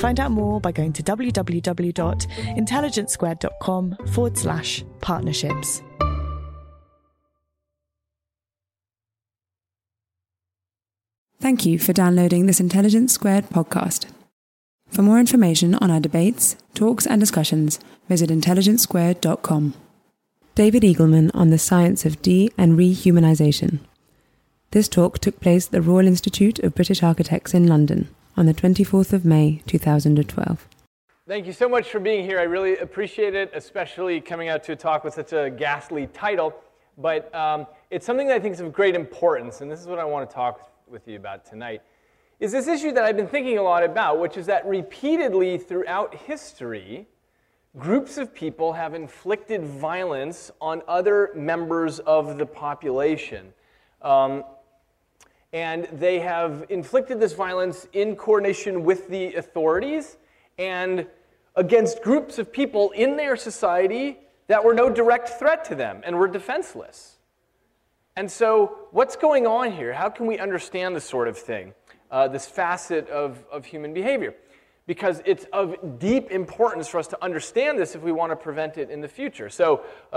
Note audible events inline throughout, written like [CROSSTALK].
Find out more by going to www.intelligencesquared.com forward slash partnerships. Thank you for downloading this Intelligence Squared podcast. For more information on our debates, talks, and discussions, visit intelligencesquared.com. David Eagleman on the science of de and rehumanization. This talk took place at the Royal Institute of British Architects in London on the 24th of May 2012. Thank you so much for being here. I really appreciate it, especially coming out to a talk with such a ghastly title. But um, it's something that I think is of great importance, and this is what I want to talk with you about tonight. Is this issue that I've been thinking a lot about, which is that repeatedly throughout history, groups of people have inflicted violence on other members of the population. Um, and they have inflicted this violence in coordination with the authorities and against groups of people in their society that were no direct threat to them and were defenseless. And so, what's going on here? How can we understand this sort of thing, uh, this facet of, of human behavior? Because it's of deep importance for us to understand this if we want to prevent it in the future. So, uh,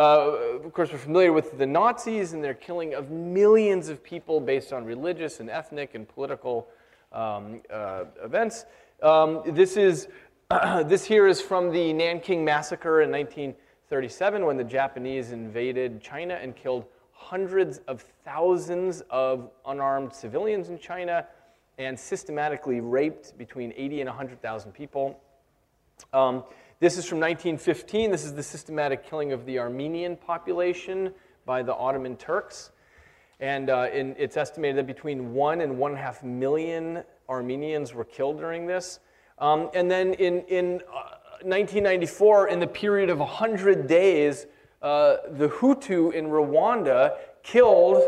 of course, we're familiar with the Nazis and their killing of millions of people based on religious and ethnic and political um, uh, events. Um, this is [CLEARS THROAT] this here is from the Nanking massacre in 1937 when the Japanese invaded China and killed hundreds of thousands of unarmed civilians in China and systematically raped between 80 and 100,000 people. Um, this is from 1915. This is the systematic killing of the Armenian population by the Ottoman Turks. And uh, in, it's estimated that between one and one and a half million Armenians were killed during this. Um, and then in, in uh, 1994, in the period of 100 days, uh, the Hutu in Rwanda killed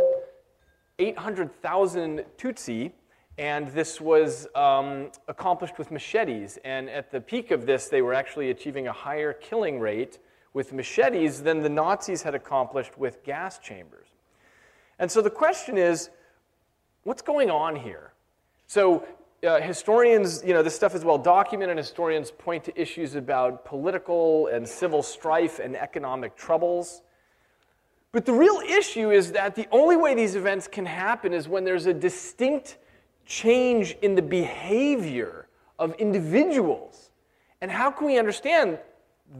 800,000 Tutsi and this was um, accomplished with machetes. And at the peak of this, they were actually achieving a higher killing rate with machetes than the Nazis had accomplished with gas chambers. And so the question is what's going on here? So, uh, historians, you know, this stuff is well documented. Historians point to issues about political and civil strife and economic troubles. But the real issue is that the only way these events can happen is when there's a distinct change in the behavior of individuals. And how can we understand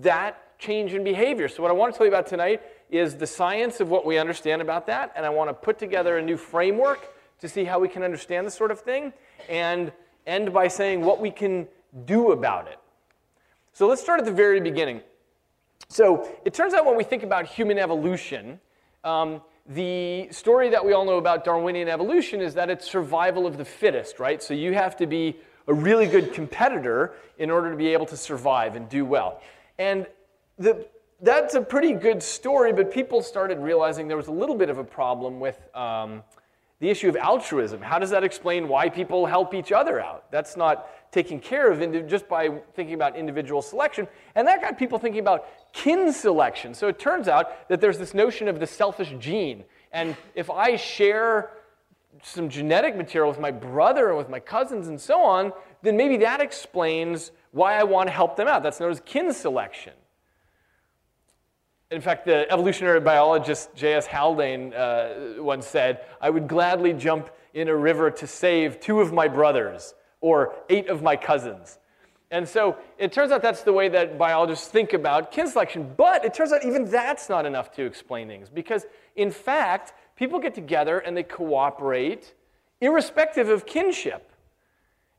that change in behavior? So, what I want to tell you about tonight is the science of what we understand about that. And I want to put together a new framework to see how we can understand this sort of thing and end by saying what we can do about it. So, let's start at the very beginning. So, it turns out when we think about human evolution, um, the story that we all know about Darwinian evolution is that it's survival of the fittest, right? So you have to be a really good competitor in order to be able to survive and do well. And the, that's a pretty good story, but people started realizing there was a little bit of a problem with um, the issue of altruism. How does that explain why people help each other out? That's not taken care of just by thinking about individual selection. And that got people thinking about kin selection. So it turns out that there's this notion of the selfish gene. And if I share some genetic material with my brother and with my cousins and so on, then maybe that explains why I want to help them out. That's known as kin selection. In fact, the evolutionary biologist J.S. Haldane uh, once said, I would gladly jump in a river to save two of my brothers or eight of my cousins. And so it turns out that's the way that biologists think about kin selection. But it turns out even that's not enough to explain things because, in fact, people get together and they cooperate irrespective of kinship.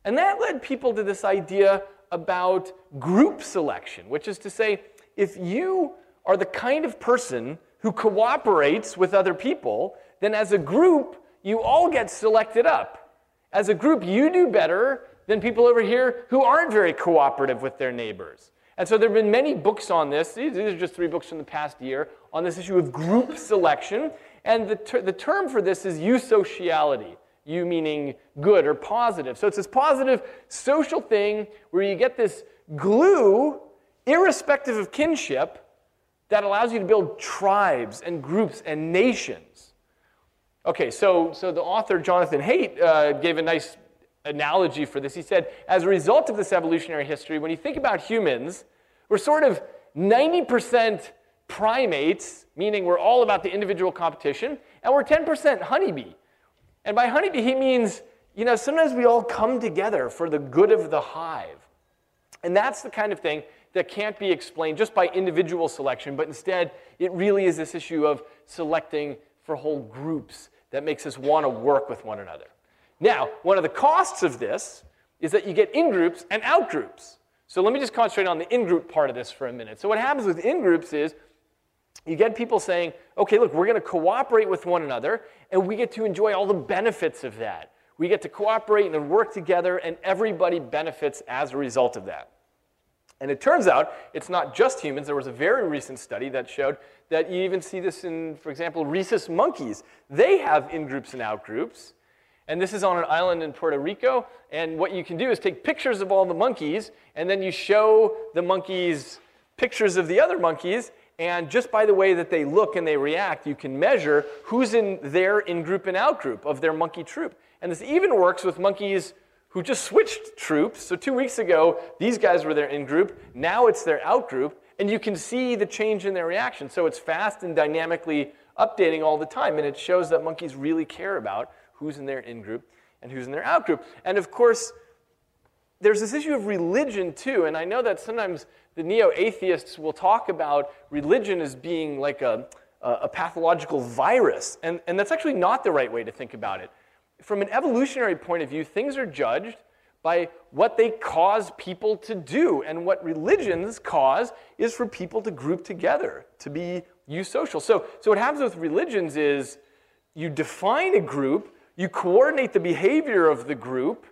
And that led people to this idea about group selection, which is to say, if you are the kind of person who cooperates with other people, then as a group, you all get selected up. As a group, you do better than people over here who aren't very cooperative with their neighbors. And so there have been many books on this. These are just three books from the past year on this issue of group [LAUGHS] selection. And the, ter- the term for this is eusociality. You meaning good or positive. So it's this positive social thing where you get this glue, irrespective of kinship, that allows you to build tribes and groups and nations. Okay, so, so the author Jonathan Haidt uh, gave a nice analogy for this. He said, as a result of this evolutionary history, when you think about humans, we're sort of 90% primates, meaning we're all about the individual competition, and we're 10% honeybee. And by honeybee, he means, you know, sometimes we all come together for the good of the hive. And that's the kind of thing that can't be explained just by individual selection, but instead, it really is this issue of selecting for whole groups that makes us want to work with one another. Now, one of the costs of this is that you get in groups and out groups. So let me just concentrate on the in group part of this for a minute. So, what happens with in groups is you get people saying, okay, look, we're going to cooperate with one another, and we get to enjoy all the benefits of that. We get to cooperate and work together, and everybody benefits as a result of that. And it turns out it's not just humans. There was a very recent study that showed that you even see this in, for example, rhesus monkeys. They have in groups and out groups. And this is on an island in Puerto Rico. And what you can do is take pictures of all the monkeys, and then you show the monkeys pictures of the other monkeys. And just by the way that they look and they react, you can measure who's in their in group and out group of their monkey troop. And this even works with monkeys who just switched troops. So two weeks ago, these guys were their in group. Now it's their out group. And you can see the change in their reaction. So it's fast and dynamically updating all the time. And it shows that monkeys really care about who's in their in group and who's in their out group. And of course, there's this issue of religion too. And I know that sometimes the neo atheists will talk about religion as being like a, a pathological virus. And, and that's actually not the right way to think about it. From an evolutionary point of view, things are judged by what they cause people to do. And what religions cause is for people to group together, to be eusocial. So, so what happens with religions is you define a group you coordinate the behavior of the group,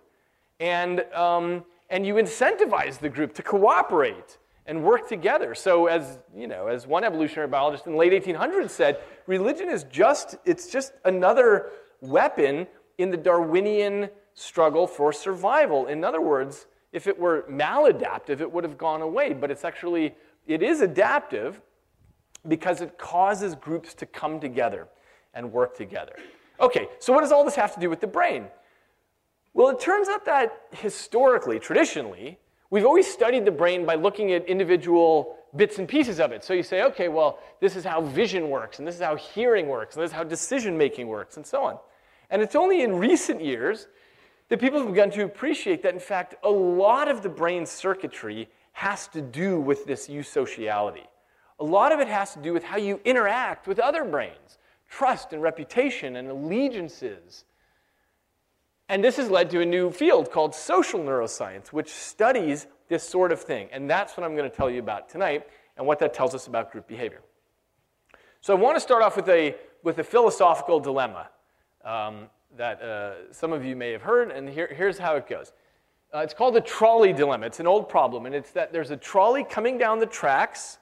and, um, and you incentivize the group to cooperate and work together. So as, you know, as one evolutionary biologist in the late 1800s said, religion is just, it's just another weapon in the Darwinian struggle for survival. In other words, if it were maladaptive, it would have gone away. But it's actually, it is adaptive because it causes groups to come together and work together. Okay, so what does all this have to do with the brain? Well, it turns out that historically, traditionally, we've always studied the brain by looking at individual bits and pieces of it. So you say, okay, well, this is how vision works, and this is how hearing works, and this is how decision making works, and so on. And it's only in recent years that people have begun to appreciate that, in fact, a lot of the brain's circuitry has to do with this eusociality. A lot of it has to do with how you interact with other brains trust and reputation and allegiances. And this has led to a new field called social neuroscience, which studies this sort of thing. And that's what I'm going to tell you about tonight and what that tells us about group behavior. So I want to start off with a, with a philosophical dilemma um, that uh, some of you may have heard, and here, here's how it goes. Uh, it's called the trolley dilemma. It's an old problem, and it's that there's a trolley coming down the tracks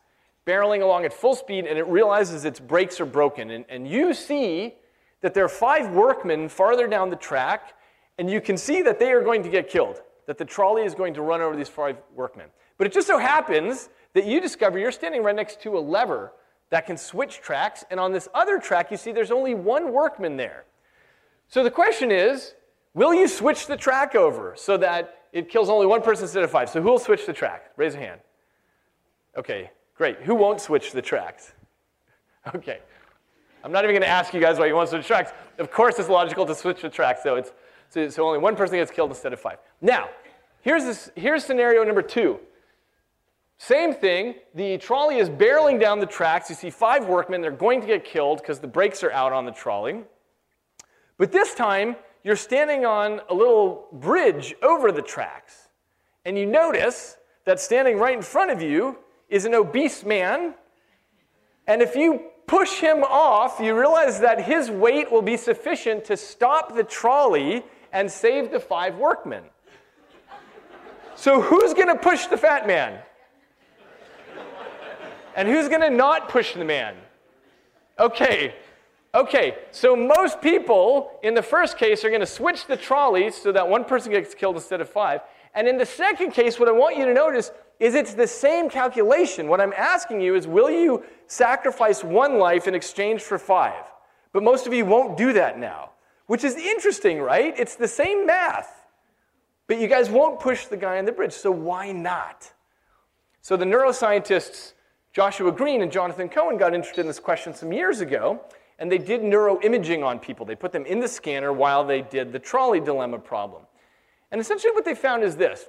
barreling along at full speed and it realizes its brakes are broken. And, and you see that there are five workmen farther down the track, and you can see that they are going to get killed, that the trolley is going to run over these five workmen. But it just so happens that you discover you're standing right next to a lever that can switch tracks, and on this other track, you see there's only one workman there. So the question is will you switch the track over so that it kills only one person instead of five? So who will switch the track? Raise a hand. Okay, Great. Who won't switch the tracks? [LAUGHS] Okay. I'm not even going to ask you guys why you want to switch tracks. Of course, it's logical to switch the tracks, so, it's, so, so only one person gets killed instead of five. Now, here's, this, here's scenario number two. Same thing, the trolley is barreling down the tracks. You see five workmen, they're going to get killed because the brakes are out on the trolley. But this time, you're standing on a little bridge over the tracks. And you notice that standing right in front of you is an obese man. And if you push him off, you realize that his weight will be sufficient to stop the trolley and save the five workmen. So, who's going to push the fat man? And who's going to not push the man? Okay, okay, so most people in the first case are going to switch the trolleys so that one person gets killed instead of five. And in the second case, what I want you to notice is it's the same calculation. What I'm asking you is will you sacrifice one life in exchange for five? But most of you won't do that now, which is interesting, right? It's the same math. But you guys won't push the guy on the bridge, so why not? So the neuroscientists Joshua Greene and Jonathan Cohen got interested in this question some years ago, and they did neuroimaging on people. They put them in the scanner while they did the trolley dilemma problem. And essentially, what they found is this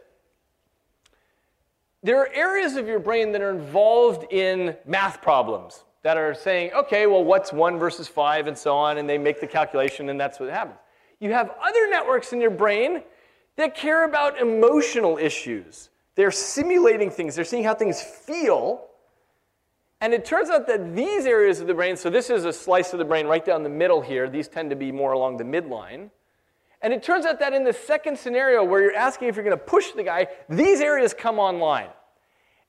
there are areas of your brain that are involved in math problems that are saying, okay, well, what's one versus five, and so on, and they make the calculation, and that's what happens. You have other networks in your brain that care about emotional issues. They're simulating things, they're seeing how things feel. And it turns out that these areas of the brain, so this is a slice of the brain right down the middle here, these tend to be more along the midline. And it turns out that in the second scenario where you're asking if you're going to push the guy, these areas come online.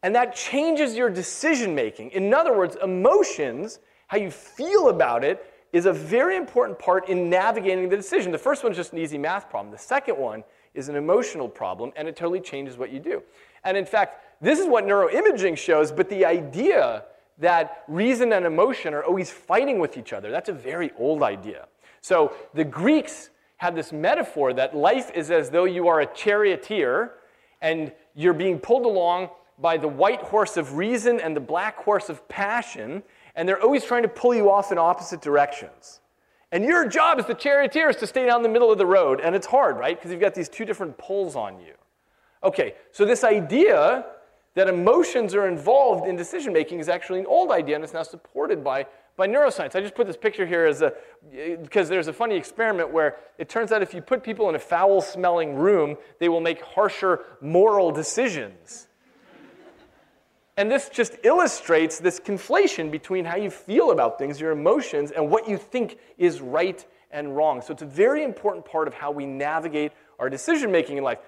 And that changes your decision making. In other words, emotions, how you feel about it, is a very important part in navigating the decision. The first one is just an easy math problem. The second one is an emotional problem, and it totally changes what you do. And in fact, this is what neuroimaging shows, but the idea that reason and emotion are always fighting with each other, that's a very old idea. So the Greeks had this metaphor that life is as though you are a charioteer and you're being pulled along by the white horse of reason and the black horse of passion, and they're always trying to pull you off in opposite directions. And your job as the charioteer is to stay down the middle of the road, and it's hard, right? Because you've got these two different pulls on you. Okay, so this idea that emotions are involved in decision making is actually an old idea, and it's now supported by by neuroscience. I just put this picture here as a, because there's a funny experiment where it turns out if you put people in a foul smelling room, they will make harsher moral decisions. and this just illustrates this conflation between how you feel about things, your emotions, and what you think is right and wrong. So it's a very important part of how we navigate our decision making in life.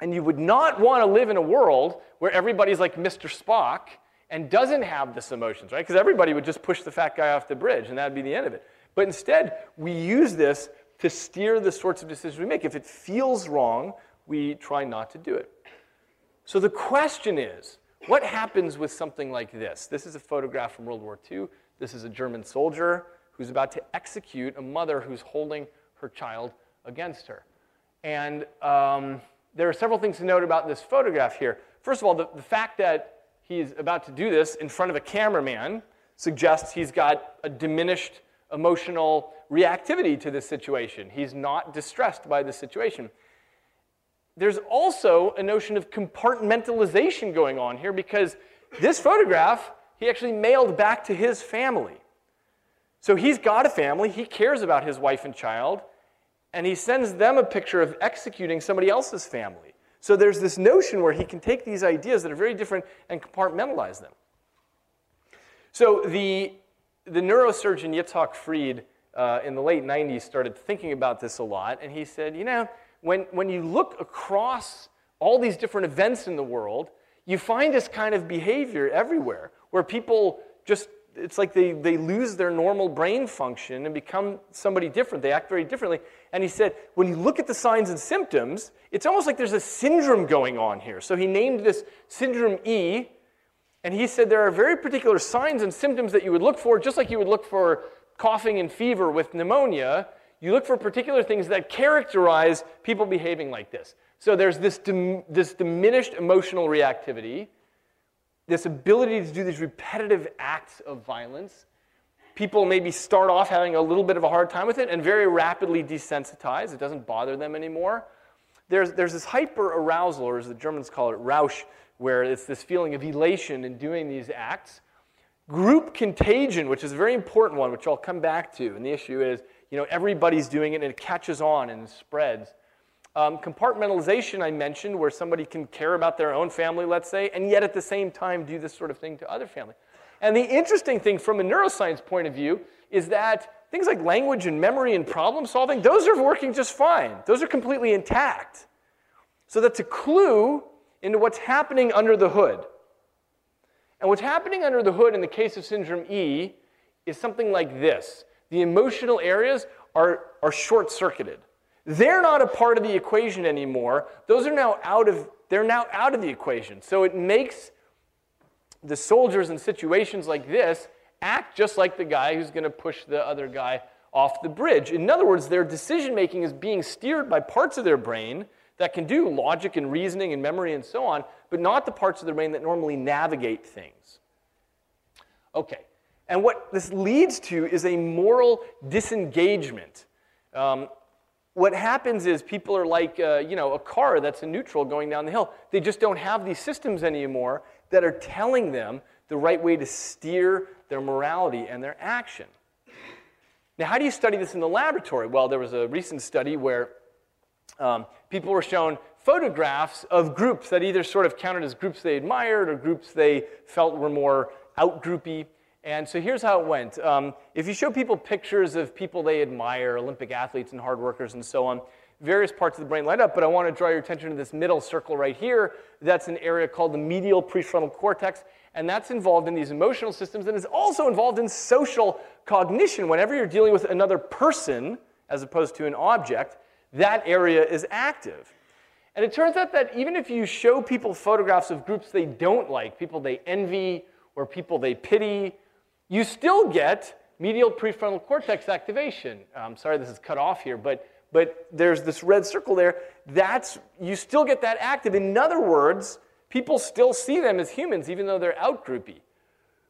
And you would not want to live in a world where everybody's like Mr. Spock and doesn't have this emotions, right? Because everybody would just push the fat guy off the bridge and that'd be the end of it. But instead, we use this to steer the sorts of decisions we make. If it feels wrong, we try not to do it. So the question is what happens with something like this? This is a photograph from World War II. This is a German soldier who's about to execute a mother who's holding her child against her. And um, there are several things to note about this photograph here. First of all, the, the fact that he's about to do this in front of a cameraman suggests he's got a diminished emotional reactivity to this situation. He's not distressed by the situation. There's also a notion of compartmentalization going on here because this photograph he actually mailed back to his family. So he's got a family, he cares about his wife and child, and he sends them a picture of executing somebody else's family. So there's this notion where he can take these ideas that are very different and compartmentalize them. So the, the neurosurgeon Itzhak Fried uh, in the late 90s started thinking about this a lot, and he said, you know, when, when you look across all these different events in the world, you find this kind of behavior everywhere where people just it's like they, they lose their normal brain function and become somebody different. They act very differently. And he said, when you look at the signs and symptoms, it's almost like there's a syndrome going on here. So he named this syndrome E, and he said there are very particular signs and symptoms that you would look for, just like you would look for coughing and fever with pneumonia. You look for particular things that characterize people behaving like this. So there's this, dim- this diminished emotional reactivity this ability to do these repetitive acts of violence. People maybe start off having a little bit of a hard time with it and very rapidly desensitize. It doesn't bother them anymore. there's, there's this hyper arousal, or as the Germans call it, Rausch, where it's this feeling of elation in doing these acts. Group contagion, which is a very important one, which I'll come back to, and the issue is, you know, everybody's doing it and it catches on and spreads. Um, compartmentalization, I mentioned, where somebody can care about their own family, let's say, and yet at the same time do this sort of thing to other family. And the interesting thing from a neuroscience point of view is that things like language and memory and problem solving, those are working just fine. Those are completely intact. So that's a clue into what's happening under the hood. And what's happening under the hood in the case of syndrome E is something like this the emotional areas are, are short circuited. They're not a part of the equation anymore. Those are now out of, they're now out of the equation. So it makes the soldiers in situations like this act just like the guy who's going to push the other guy off the bridge. In other words, their decision making is being steered by parts of their brain that can do logic and reasoning and memory and so on, but not the parts of the brain that normally navigate things. Okay, and what this leads to is a moral disengagement. Um, what happens is people are like uh, you know a car that's in neutral going down the hill. They just don't have these systems anymore that are telling them the right way to steer their morality and their action. Now how do you study this in the laboratory? Well there was a recent study where um, people were shown photographs of groups that either sort of counted as groups they admired or groups they felt were more outgroupy. And so here's how it went. Um, if you show people pictures of people they admire, Olympic athletes and hard workers and so on, various parts of the brain light up, but I want to draw your attention to this middle circle right here. That's an area called the medial prefrontal cortex, and that's involved in these emotional systems and is also involved in social cognition. Whenever you're dealing with another person as opposed to an object, that area is active. And it turns out that even if you show people photographs of groups they don't like, people they envy, or people they pity, you still get medial prefrontal cortex activation. I'm sorry this is cut off here, but, but there's this red circle there. That's, you still get that active. In other words, people still see them as humans, even though they're outgroupy.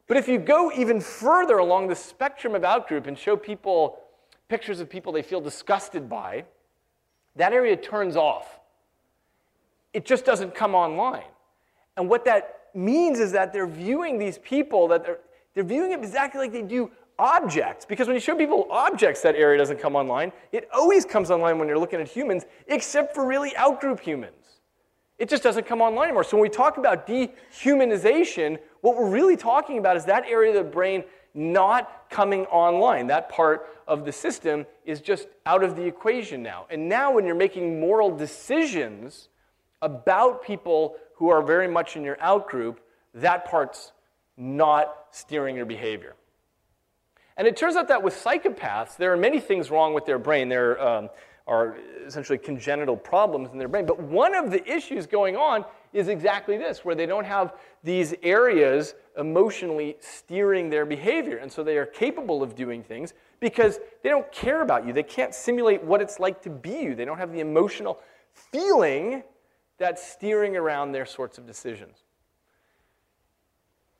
But if you go even further along the spectrum of outgroup and show people pictures of people they feel disgusted by, that area turns off. It just doesn't come online. And what that means is that they're viewing these people, that they're, viewing it exactly like they do objects. Because when you show people objects, that area doesn't come online. It always comes online when you're looking at humans, except for really outgroup humans. It just doesn't come online anymore. So when we talk about dehumanization, what we're really talking about is that area of the brain not coming online. That part of the system is just out of the equation now. And now, when you're making moral decisions about people who are very much in your outgroup, that part's not steering your behavior. And it turns out that with psychopaths, there are many things wrong with their brain. There um, are essentially congenital problems in their brain. But one of the issues going on is exactly this, where they don't have these areas emotionally steering their behavior. And so they are capable of doing things because they don't care about you. They can't simulate what it's like to be you. They don't have the emotional feeling that's steering around their sorts of decisions.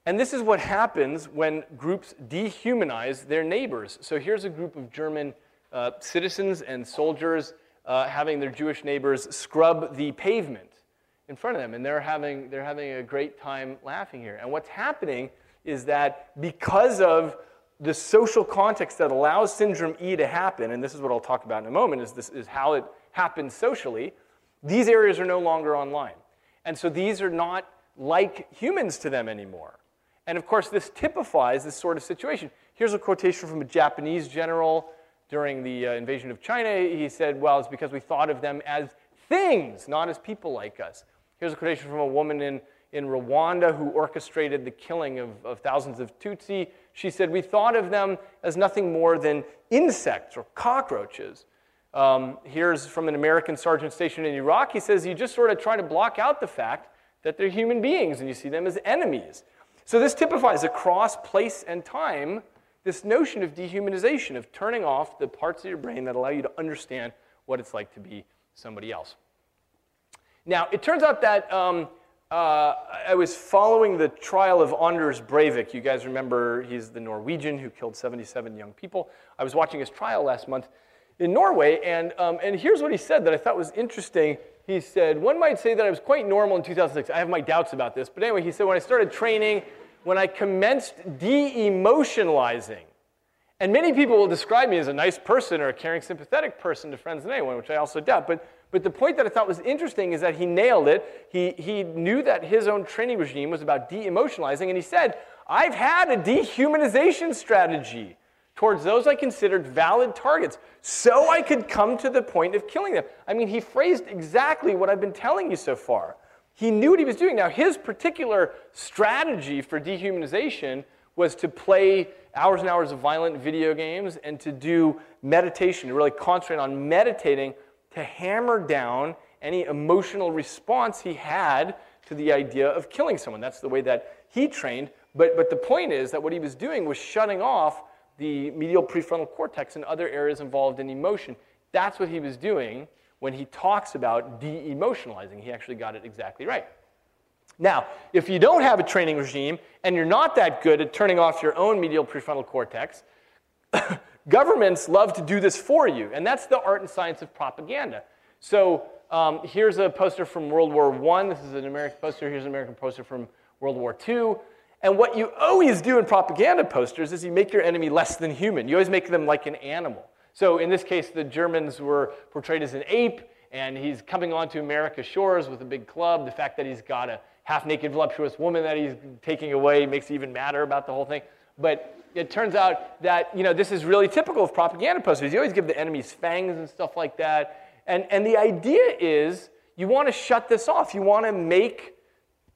And this is what happens when groups dehumanize their neighbors. So here's a group of German uh, citizens and soldiers uh, having their Jewish neighbors scrub the pavement in front of them, and they're having, they're having a great time laughing here. And what's happening is that because of the social context that allows syndrome E to happen, and this is what I'll talk about in a moment, is, this, is how it happens socially, these areas are no longer online. And so these are not like humans to them anymore. And of course, this typifies this sort of situation. Here's a quotation from a Japanese general during the uh, invasion of China. He said, Well, it's because we thought of them as things, not as people like us. Here's a quotation from a woman in, in Rwanda who orchestrated the killing of, of thousands of Tutsi. She said, We thought of them as nothing more than insects or cockroaches. Um, here's from an American sergeant stationed in Iraq. He says, You just sort of try to block out the fact that they're human beings and you see them as enemies. So this typifies across place and time this notion of dehumanization, of turning off the parts of your brain that allow you to understand what it's like to be somebody else. Now, it turns out that um, uh, I was following the trial of Anders Breivik. You guys remember he's the Norwegian who killed 77 young people. I was watching his trial last month in Norway, and, um, and here's what he said that I thought was interesting. He said, one might say that I was quite normal in 2006. I have my doubts about this, but anyway, he said, when I started training, when I commenced de emotionalizing, and many people will describe me as a nice person or a caring, sympathetic person to friends and anyone, which I also doubt. But, but the point that I thought was interesting is that he nailed it. He, he knew that his own training regime was about de emotionalizing, and he said, I've had a dehumanization strategy towards those I considered valid targets so I could come to the point of killing them. I mean, he phrased exactly what I've been telling you so far. He knew what he was doing. Now, his particular strategy for dehumanization was to play hours and hours of violent video games and to do meditation, to really concentrate on meditating to hammer down any emotional response he had to the idea of killing someone. That's the way that he trained. But, but the point is that what he was doing was shutting off the medial prefrontal cortex and other areas involved in emotion. That's what he was doing when he talks about de emotionalizing. He actually got it exactly right. Now, if you don't have a training regime and you're not that good at turning off your own medial prefrontal cortex, [COUGHS] governments love to do this for you, and that's the art and science of propaganda. So um, here's a poster from World War I. This is an American poster. Here's an American poster from World War II. And what you always do in propaganda posters is you make your enemy less than human. You always make them like an animal. So in this case, the Germans were portrayed as an ape, and he's coming onto America's shores with a big club. The fact that he's got a half naked, voluptuous woman that he's taking away makes it even madder about the whole thing. But it turns out that you know, this is really typical of propaganda posters. You always give the enemies fangs and stuff like that. And, and the idea is you want to shut this off. You want to make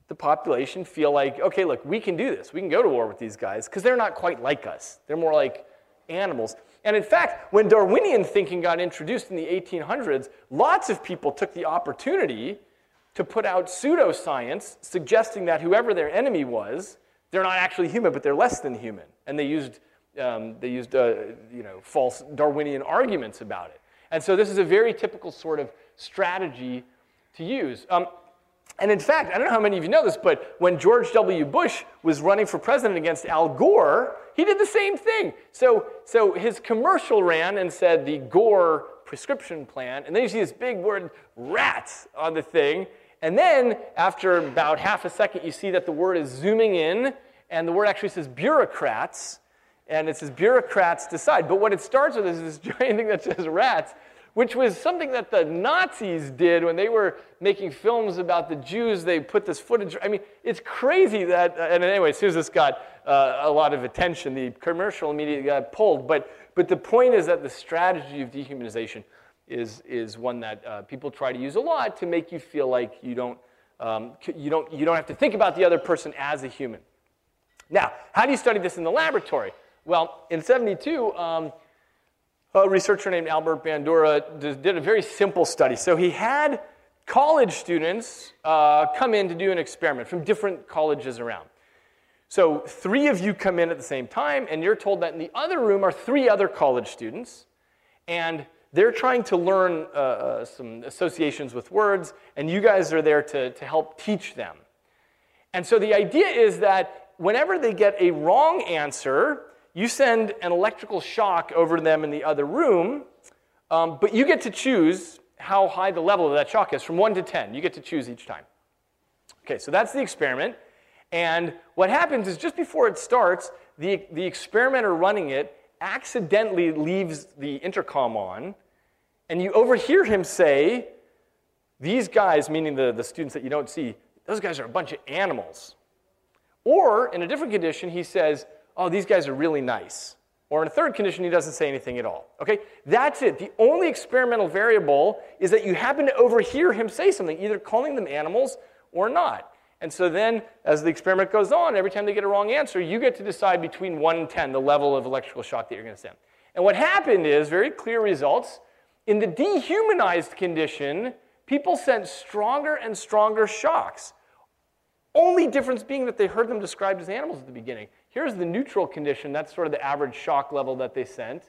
the population feel like, okay, look, we can do this. We can go to war with these guys because they're not quite like us. They're more like animals. And in fact, when Darwinian thinking got introduced in the 1800s, lots of people took the opportunity to put out pseudoscience suggesting that whoever their enemy was, they're not actually human, but they're less than human. And they used, um, they used uh, you know, false Darwinian arguments about it. And so this is a very typical sort of strategy to use. Um, and in fact, I don't know how many of you know this, but when George W. Bush was running for president against Al Gore, he did the same thing. So, so his commercial ran and said the Gore prescription plan, and then you see this big word rats on the thing. And then after about half a second, you see that the word is zooming in, and the word actually says bureaucrats, and it says bureaucrats decide. But what it starts with is this [LAUGHS] giant thing that says rats, which was something that the Nazis did when they were making films about the Jews. They put this footage. I mean, it's crazy that, and anyway, as soon as this got uh, a lot of attention, the commercial immediately got pulled. But, but the point is that the strategy of dehumanization is, is one that uh, people try to use a lot to make you feel like you don't, um, you, don't, you don't have to think about the other person as a human. Now, how do you study this in the laboratory? Well, in 72, um, a researcher named Albert Bandura did a very simple study. So he had college students uh, come in to do an experiment from different colleges around. So three of you come in at the same time, and you're told that in the other room are three other college students, and they're trying to learn uh, uh, some associations with words, and you guys are there to, to help teach them. And so the idea is that whenever they get a wrong answer, you send an electrical shock over to them in the other room, um, but you get to choose how high the level of that shock is from 1 to 10. You get to choose each time. Okay, so that's the experiment. And what happens is just before it starts, the, the experimenter running it accidentally leaves the intercom on, and you overhear him say, These guys, meaning the, the students that you don't see, those guys are a bunch of animals. Or in a different condition, he says, oh, these guys are really nice. Or in a third condition, he doesn't say anything at all. Okay? That's it. The only experimental variable is that you happen to overhear him say something, either calling them animals or not. And so then, as the experiment goes on, every time they get a wrong answer, you get to decide between 1 and 10 the level of electrical shock that you're going to send. And what happened is very clear results. In the dehumanized condition, people sent stronger and stronger shocks. Only difference being that they heard them described as animals at the beginning. Here's the neutral condition. That's sort of the average shock level that they sent.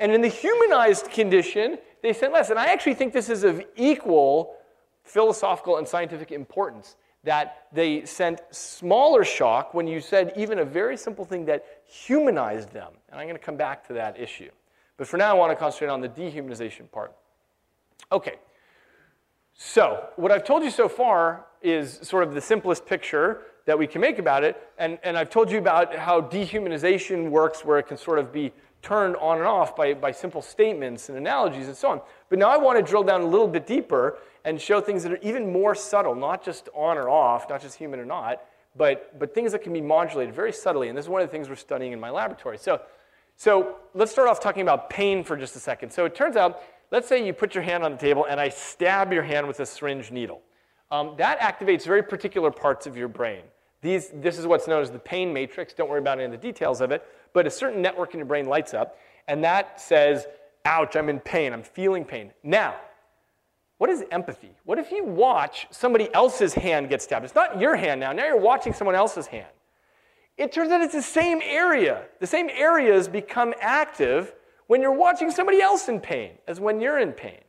And in the humanized condition, they sent less. And I actually think this is of equal philosophical and scientific importance that they sent smaller shock when you said even a very simple thing that humanized them. And I'm going to come back to that issue. But for now, I want to concentrate on the dehumanization part. Okay. So, what I've told you so far is sort of the simplest picture that we can make about it. And, and I've told you about how dehumanization works, where it can sort of be turned on and off by, by simple statements and analogies and so on. But now I want to drill down a little bit deeper and show things that are even more subtle, not just on or off, not just human or not, but, but things that can be modulated very subtly. And this is one of the things we're studying in my laboratory. So, so let's start off talking about pain for just a second. So it turns out, let's say you put your hand on the table and I stab your hand with a syringe needle. Um, that activates very particular parts of your brain. These, this is what's known as the pain matrix. Don't worry about any of the details of it. But a certain network in your brain lights up, and that says, ouch, I'm in pain, I'm feeling pain. Now, what is empathy? What if you watch somebody else's hand get stabbed? It's not your hand now, now you're watching someone else's hand. It turns out it's the same area. The same areas become active when you're watching somebody else in pain as when you're in pain.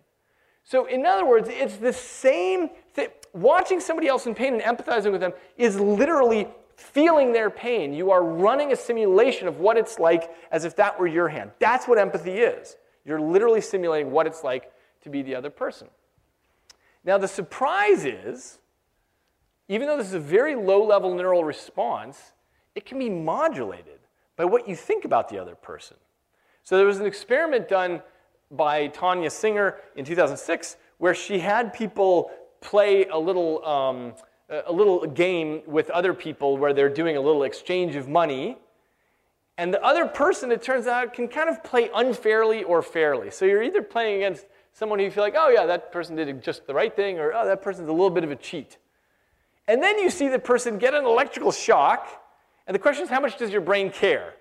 So, in other words, it's the same thing. Watching somebody else in pain and empathizing with them is literally feeling their pain. You are running a simulation of what it's like as if that were your hand. That's what empathy is. You're literally simulating what it's like to be the other person. Now, the surprise is, even though this is a very low level neural response, it can be modulated by what you think about the other person. So, there was an experiment done by Tania Singer in 2006 where she had people play a little. Um, a little game with other people where they're doing a little exchange of money. And the other person, it turns out, can kind of play unfairly or fairly. So you're either playing against someone who you feel like, oh, yeah, that person did just the right thing, or oh, that person's a little bit of a cheat. And then you see the person get an electrical shock, and the question is, how much does your brain care?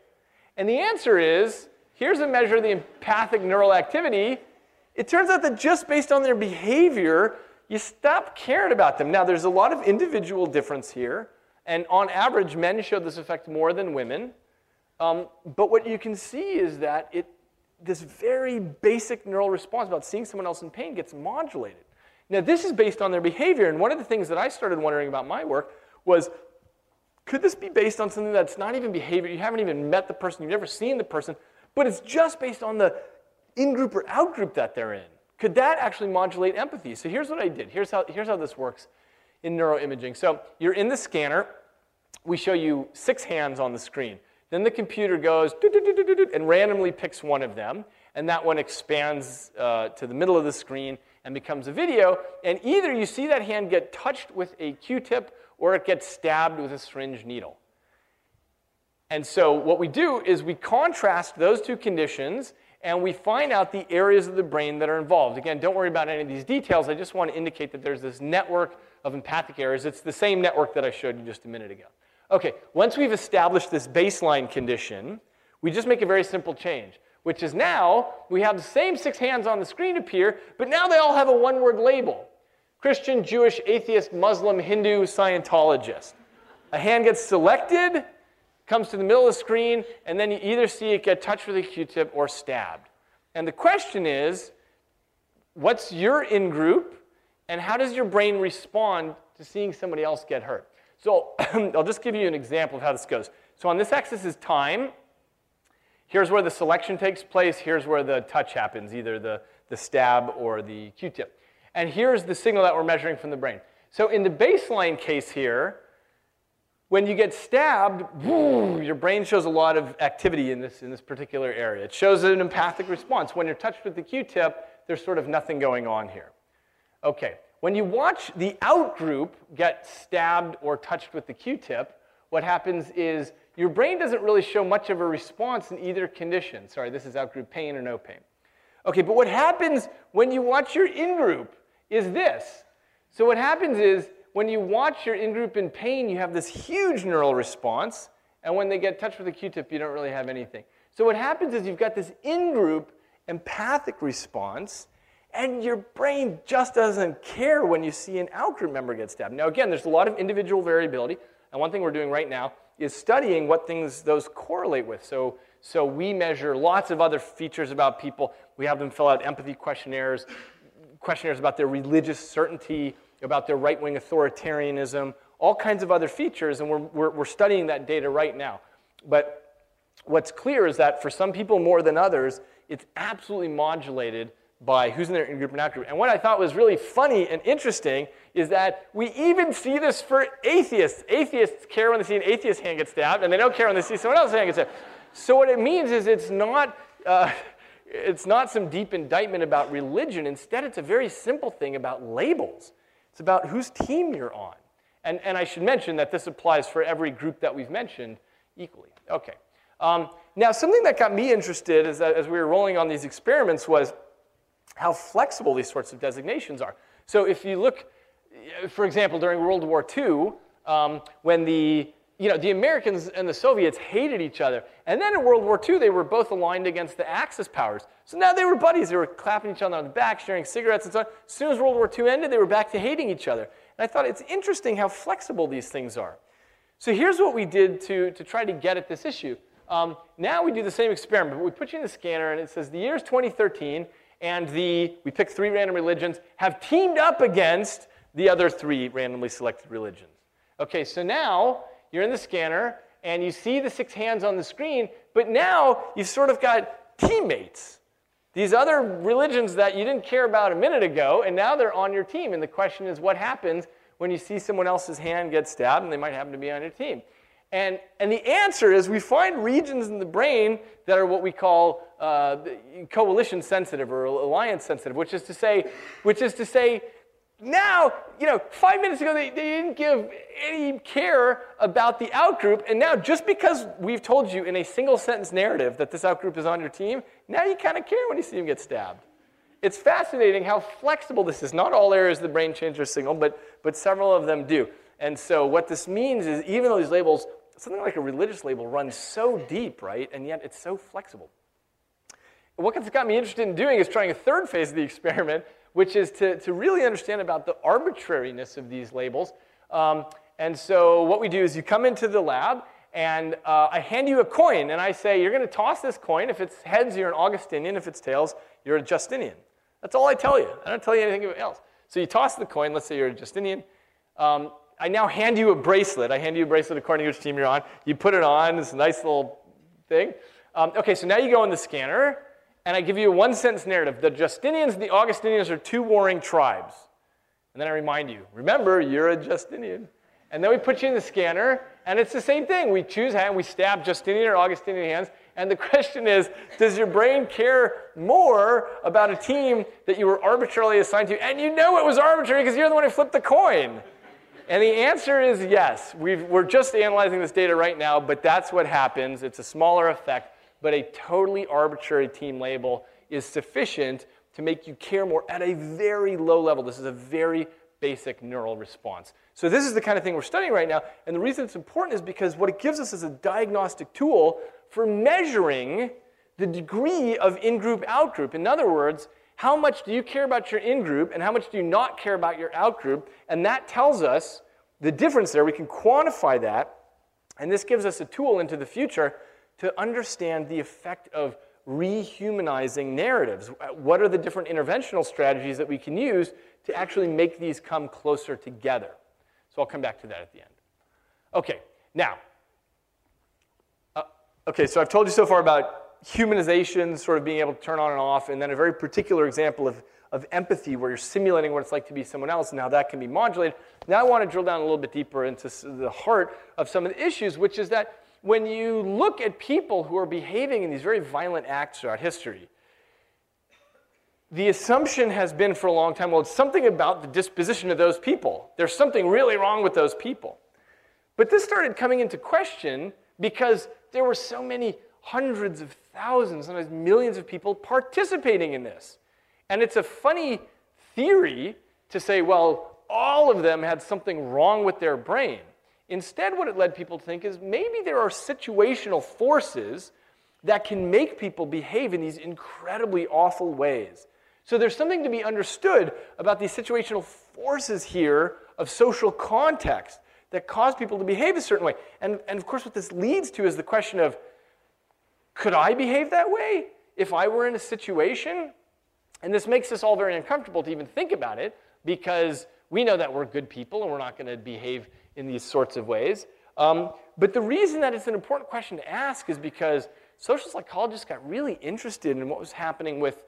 And the answer is here's a measure of the empathic neural activity. It turns out that just based on their behavior, you stop caring about them. Now, there's a lot of individual difference here, and on average, men show this effect more than women. Um, but what you can see is that it, this very basic neural response about seeing someone else in pain gets modulated. Now, this is based on their behavior, and one of the things that I started wondering about my work was could this be based on something that's not even behavior? You haven't even met the person, you've never seen the person, but it's just based on the in group or out group that they're in. Could that actually modulate empathy? So here's what I did. Here's how, here's how this works in neuroimaging. So you're in the scanner. We show you six hands on the screen. Then the computer goes and randomly picks one of them, and that one expands uh, to the middle of the screen and becomes a video. And either you see that hand get touched with a Q-tip or it gets stabbed with a syringe needle. And so what we do is we contrast those two conditions and we find out the areas of the brain that are involved. Again, don't worry about any of these details. I just want to indicate that there's this network of empathic areas. It's the same network that I showed you just a minute ago. Okay, once we've established this baseline condition, we just make a very simple change, which is now we have the same six hands on the screen appear, but now they all have a one word label Christian, Jewish, atheist, Muslim, Hindu, Scientologist. A hand gets selected, comes to the middle of the screen, and then you either see it get touched with a Q-tip or stabbed. And the question is, what's your in-group, and how does your brain respond to seeing somebody else get hurt? So [CLEARS THROAT] I'll just give you an example of how this goes. So on this axis is time. Here's where the selection takes place. Here's where the touch happens, either the, the stab or the Q-tip. And here's the signal that we're measuring from the brain. So in the baseline case here, when you get stabbed, your brain shows a lot of activity in this, in this particular area. It shows an empathic response. When you're touched with the Q-tip, there's sort of nothing going on here. Okay, when you watch the out group get stabbed or touched with the Q-tip, what happens is your brain doesn't really show much of a response in either condition. Sorry, this is out group pain or no pain. Okay, but what happens when you watch your in group is this. So what happens is when you watch your in-group in pain, you have this huge neural response, and when they get touched with a Q-tip, you don't really have anything. So what happens is you've got this in-group empathic response, and your brain just doesn't care when you see an out-group member get stabbed. Now again, there's a lot of individual variability, and one thing we're doing right now is studying what things those correlate with. So, so we measure lots of other features about people. We have them fill out empathy questionnaires, questionnaires about their religious certainty, about their right wing authoritarianism, all kinds of other features, and we're, we're, we're, studying that data right now. But what's clear is that for some people more than others, it's absolutely modulated by who's in their in group and out group. And what I thought was really funny and interesting is that we even see this for atheists. Atheists care when they see an atheist hand get stabbed, and they don't care when they see someone else's hand get stabbed. So what it means is it's not. Uh, it's not some deep indictment about religion. Instead, it's a very simple thing about labels. It's about whose team you're on. And, and I should mention that this applies for every group that we've mentioned equally. Okay. Um, now, something that got me interested as, as we were rolling on these experiments was how flexible these sorts of designations are. So if you look, for example, during World War II, um, when the you know, the Americans and the Soviets hated each other. And then in World War II, they were both aligned against the Axis powers. So now they were buddies. They were clapping each other on the back, sharing cigarettes and so on. As soon as World War II ended, they were back to hating each other. And I thought it's interesting how flexible these things are. So here's what we did to, to try to get at this issue. Um, now we do the same experiment, we put you in the scanner and it says the year is 2013, and the, we pick three random religions, have teamed up against the other three randomly selected religions. Okay, so now you're in the scanner and you see the six hands on the screen, but now you've sort of got teammates. These other religions that you didn't care about a minute ago, and now they're on your team. And the question is, what happens when you see someone else's hand get stabbed and they might happen to be on your team? And, and the answer is we find regions in the brain that are what we call uh, coalition sensitive or alliance sensitive, which is to say, which is to say now, you know, five minutes ago, they, they didn't give any care about the outgroup. And now, just because we've told you in a single sentence narrative that this outgroup is on your team, now you kind of care when you see them get stabbed. It's fascinating how flexible this is. Not all areas of the brain change their signal, but, but several of them do. And so, what this means is even though these labels, something like a religious label, runs so deep, right? And yet it's so flexible. What's got me interested in doing is trying a third phase of the [LAUGHS] experiment, which is to, to really understand about the arbitrariness of these labels. Um, and so what we do is you come into the lab, and uh, I hand you a coin, and I say, you're going to toss this coin. If it's heads, you're an Augustinian. If it's tails, you're a Justinian. That's all I tell you. I don't tell you anything else. So you toss the coin. Let's say you're a Justinian. Um, I now hand you a bracelet. I hand you a bracelet according to which team you're on. You put it on. It's a nice little thing. Um, okay, so now you go in the scanner, and I give you a one sentence narrative. The Justinians and the Augustinians are two warring tribes. And then I remind you, remember, you're a Justinian. And then we put you in the scanner, and it's the same thing. We choose hand, we stab Justinian or Augustinian hands, and the [LAUGHS] question is does your brain care more about a team that you were arbitrarily assigned to? And you know it was arbitrary because you're the one who flipped the coin. And the answer is yes. we are just analyzing this data right now, but that's what happens. It's a smaller effect but a totally arbitrary team label is sufficient to make you care more at a very low level. This is a very basic neural response. So this is the kind of thing we're studying right now, and the reason it's important is because what it gives us is a diagnostic tool for measuring the degree of in-group, out-group. In other words, how much do you care about your in-group and how much do you not care about your out-group? And that tells us the difference there. We can quantify that, and this gives us a tool into the future to understand the effect of rehumanizing narratives. What are the different interventional strategies that we can use to actually make these come closer together? So I'll come back to that at the end. Okay, now, uh, okay, so I've told you so far about humanization, sort of being able to turn on and off, and then a very particular example of, of empathy where you're simulating what it's like to be someone else and how that can be modulated. Now I want to drill down a little bit deeper into the heart of some of the issues, which is that when you look at people who are behaving in these very violent acts throughout history, the assumption has been for a long time well, it's something about the disposition of those people. There's something really wrong with those people. But this started coming into question because there were so many hundreds of thousands, sometimes millions of people participating in this. And it's a funny theory to say, well, all of them had something wrong with their brain. Instead, what it led people to think is maybe there are situational forces that can make people behave in these incredibly awful ways. So there's something to be understood about these situational forces here of social context that cause people to behave a certain way. And, and of course, what this leads to is the question of could I behave that way if I were in a situation? And this makes us all very uncomfortable to even think about it because we know that we're good people and we're not going to behave in these sorts of ways. Um, but the reason that it's an important question to ask is because social psychologists got really interested in what was happening with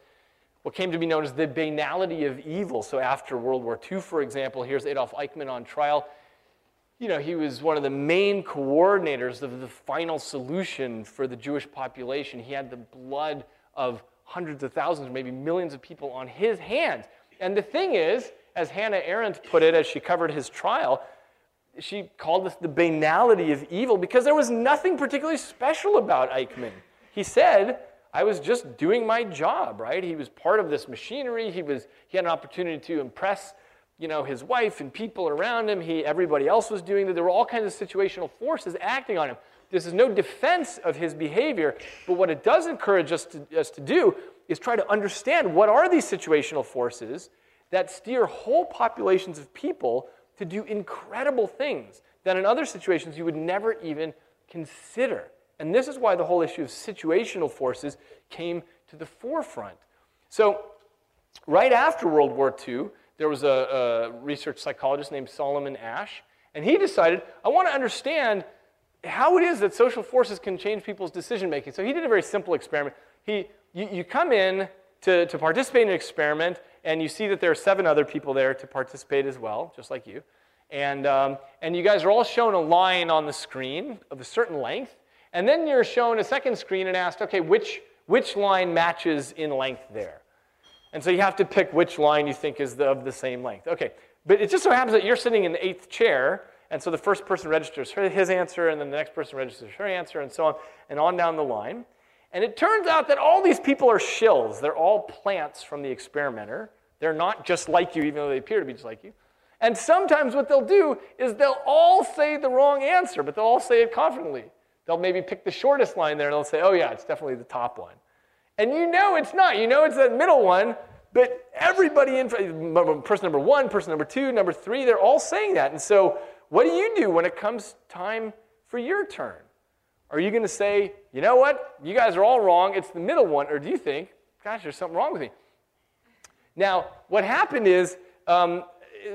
what came to be known as the banality of evil. So after World War II, for example, here's Adolf Eichmann on trial. You know, he was one of the main coordinators of the final solution for the Jewish population. He had the blood of hundreds of thousands, maybe millions of people on his hands. And the thing is, as Hannah Arendt put it as she covered his trial, she called this the banality of evil because there was nothing particularly special about Eichmann. He said, I was just doing my job, right? He was part of this machinery. He, was, he had an opportunity to impress you know, his wife and people around him. He, everybody else was doing that. There were all kinds of situational forces acting on him. This is no defense of his behavior, but what it does encourage us to, us to do is try to understand what are these situational forces that steer whole populations of people to do incredible things that in other situations you would never even consider. And this is why the whole issue of situational forces came to the forefront. So, right after World War II, there was a, a research psychologist named Solomon Asch, and he decided, I want to understand how it is that social forces can change people's decision making. So he did a very simple experiment. He, you, you come in to, to participate in an experiment, and you see that there are seven other people there to participate as well, just like you. And, um, and you guys are all shown a line on the screen of a certain length. And then you're shown a second screen and asked, okay, which, which line matches in length there? And so you have to pick which line you think is the, of the same length. Okay, but it just so happens that you're sitting in the eighth chair, and so the first person registers his answer, and then the next person registers her answer, and so on, and on down the line. And it turns out that all these people are shills. They're all plants from the experimenter. They're not just like you, even though they appear to be just like you. And sometimes what they'll do is they'll all say the wrong answer, but they'll all say it confidently. They'll maybe pick the shortest line there and they'll say, oh, yeah, it's definitely the top one. And you know it's not. You know it's that middle one, but everybody in person number one, person number two, number three, they're all saying that. And so, what do you do when it comes time for your turn? Are you going to say, you know what, you guys are all wrong, it's the middle one, or do you think, gosh, there's something wrong with me? Now, what happened is um,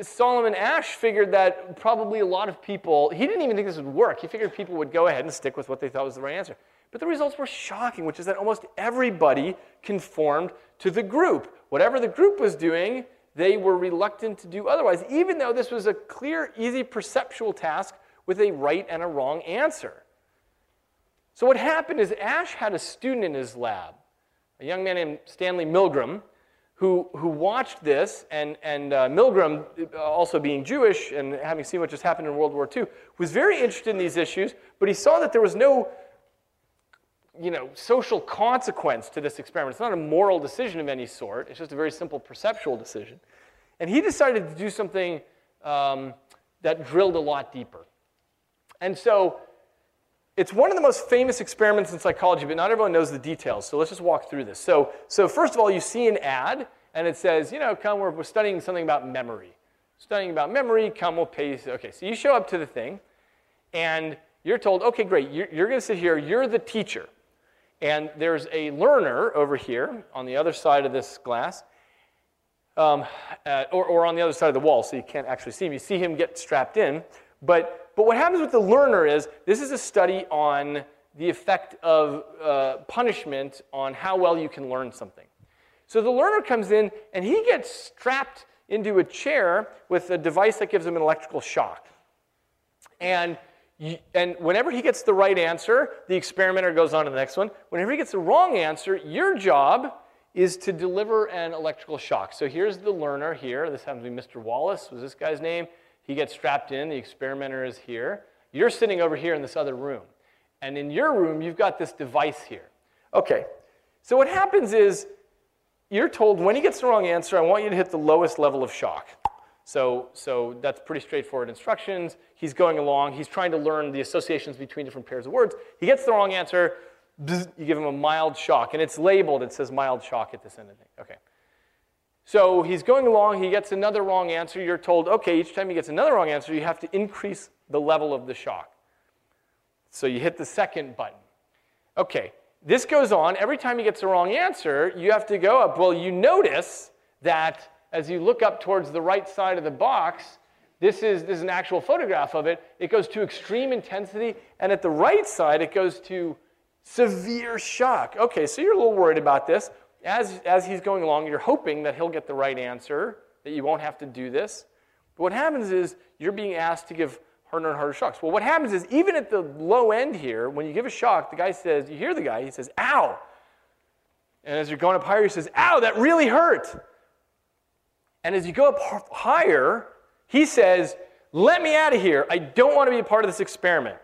Solomon Asch figured that probably a lot of people, he didn't even think this would work. He figured people would go ahead and stick with what they thought was the right answer. But the results were shocking, which is that almost everybody conformed to the group. Whatever the group was doing, they were reluctant to do otherwise, even though this was a clear, easy perceptual task with a right and a wrong answer. So, what happened is Asch had a student in his lab, a young man named Stanley Milgram, who, who watched this, and, and uh, Milgram, uh, also being Jewish and having seen what just happened in World War II, was very interested in these issues, but he saw that there was no you know, social consequence to this experiment. It's not a moral decision of any sort, it's just a very simple perceptual decision. And he decided to do something um, that drilled a lot deeper. And so it's one of the most famous experiments in psychology, but not everyone knows the details. So let's just walk through this. So, so first of all, you see an ad, and it says, you know, come, we're, we're studying something about memory. Studying about memory, come, we'll pay you. Okay, so you show up to the thing, and you're told, okay, great, you're, you're going to sit here, you're the teacher. And there's a learner over here on the other side of this glass, um, uh, or, or on the other side of the wall, so you can't actually see him. You see him get strapped in. But, but what happens with the learner is this is a study on the effect of uh, punishment on how well you can learn something. So the learner comes in and he gets strapped into a chair with a device that gives him an electrical shock. And, and whenever he gets the right answer, the experimenter goes on to the next one. Whenever he gets the wrong answer, your job is to deliver an electrical shock. So here's the learner here. This happens to be Mr. Wallace, was this guy's name. He gets strapped in, the experimenter is here. You're sitting over here in this other room. And in your room, you've got this device here. Okay, so what happens is you're told when he gets the wrong answer, I want you to hit the lowest level of shock. So, so that's pretty straightforward instructions. He's going along, he's trying to learn the associations between different pairs of words. He gets the wrong answer, you give him a mild shock, and it's labeled, it says mild shock at this end of thing. Okay. So he's going along, he gets another wrong answer. You're told, okay, each time he gets another wrong answer, you have to increase the level of the shock. So you hit the second button. Okay, this goes on. Every time he gets the wrong answer, you have to go up. Well, you notice that as you look up towards the right side of the box, this is, this is an actual photograph of it. It goes to extreme intensity, and at the right side, it goes to severe shock. Okay, so you're a little worried about this. As, as he's going along, you're hoping that he'll get the right answer, that you won't have to do this. But what happens is you're being asked to give harder and harder shocks. Well, what happens is even at the low end here, when you give a shock, the guy says, you hear the guy, he says, ow. And as you're going up higher, he says, ow, that really hurt. And as you go up higher, he says, let me out of here. I don't want to be a part of this experiment.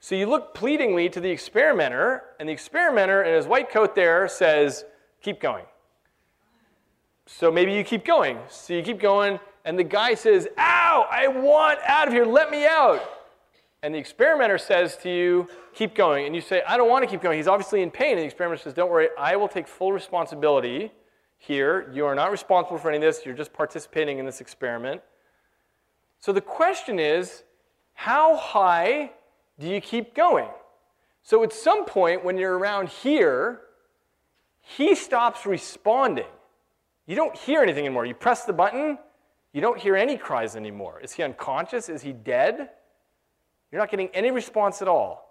So you look pleadingly to the experimenter, and the experimenter in his white coat there says, keep going. So maybe you keep going. So you keep going, and the guy says, Ow, I want out of here, let me out. And the experimenter says to you, Keep going. And you say, I don't want to keep going. He's obviously in pain. And the experimenter says, Don't worry, I will take full responsibility here. You are not responsible for any of this, you're just participating in this experiment. So the question is, how high do you keep going? So at some point, when you're around here, he stops responding. You don't hear anything anymore. You press the button, you don't hear any cries anymore. Is he unconscious? Is he dead? You're not getting any response at all.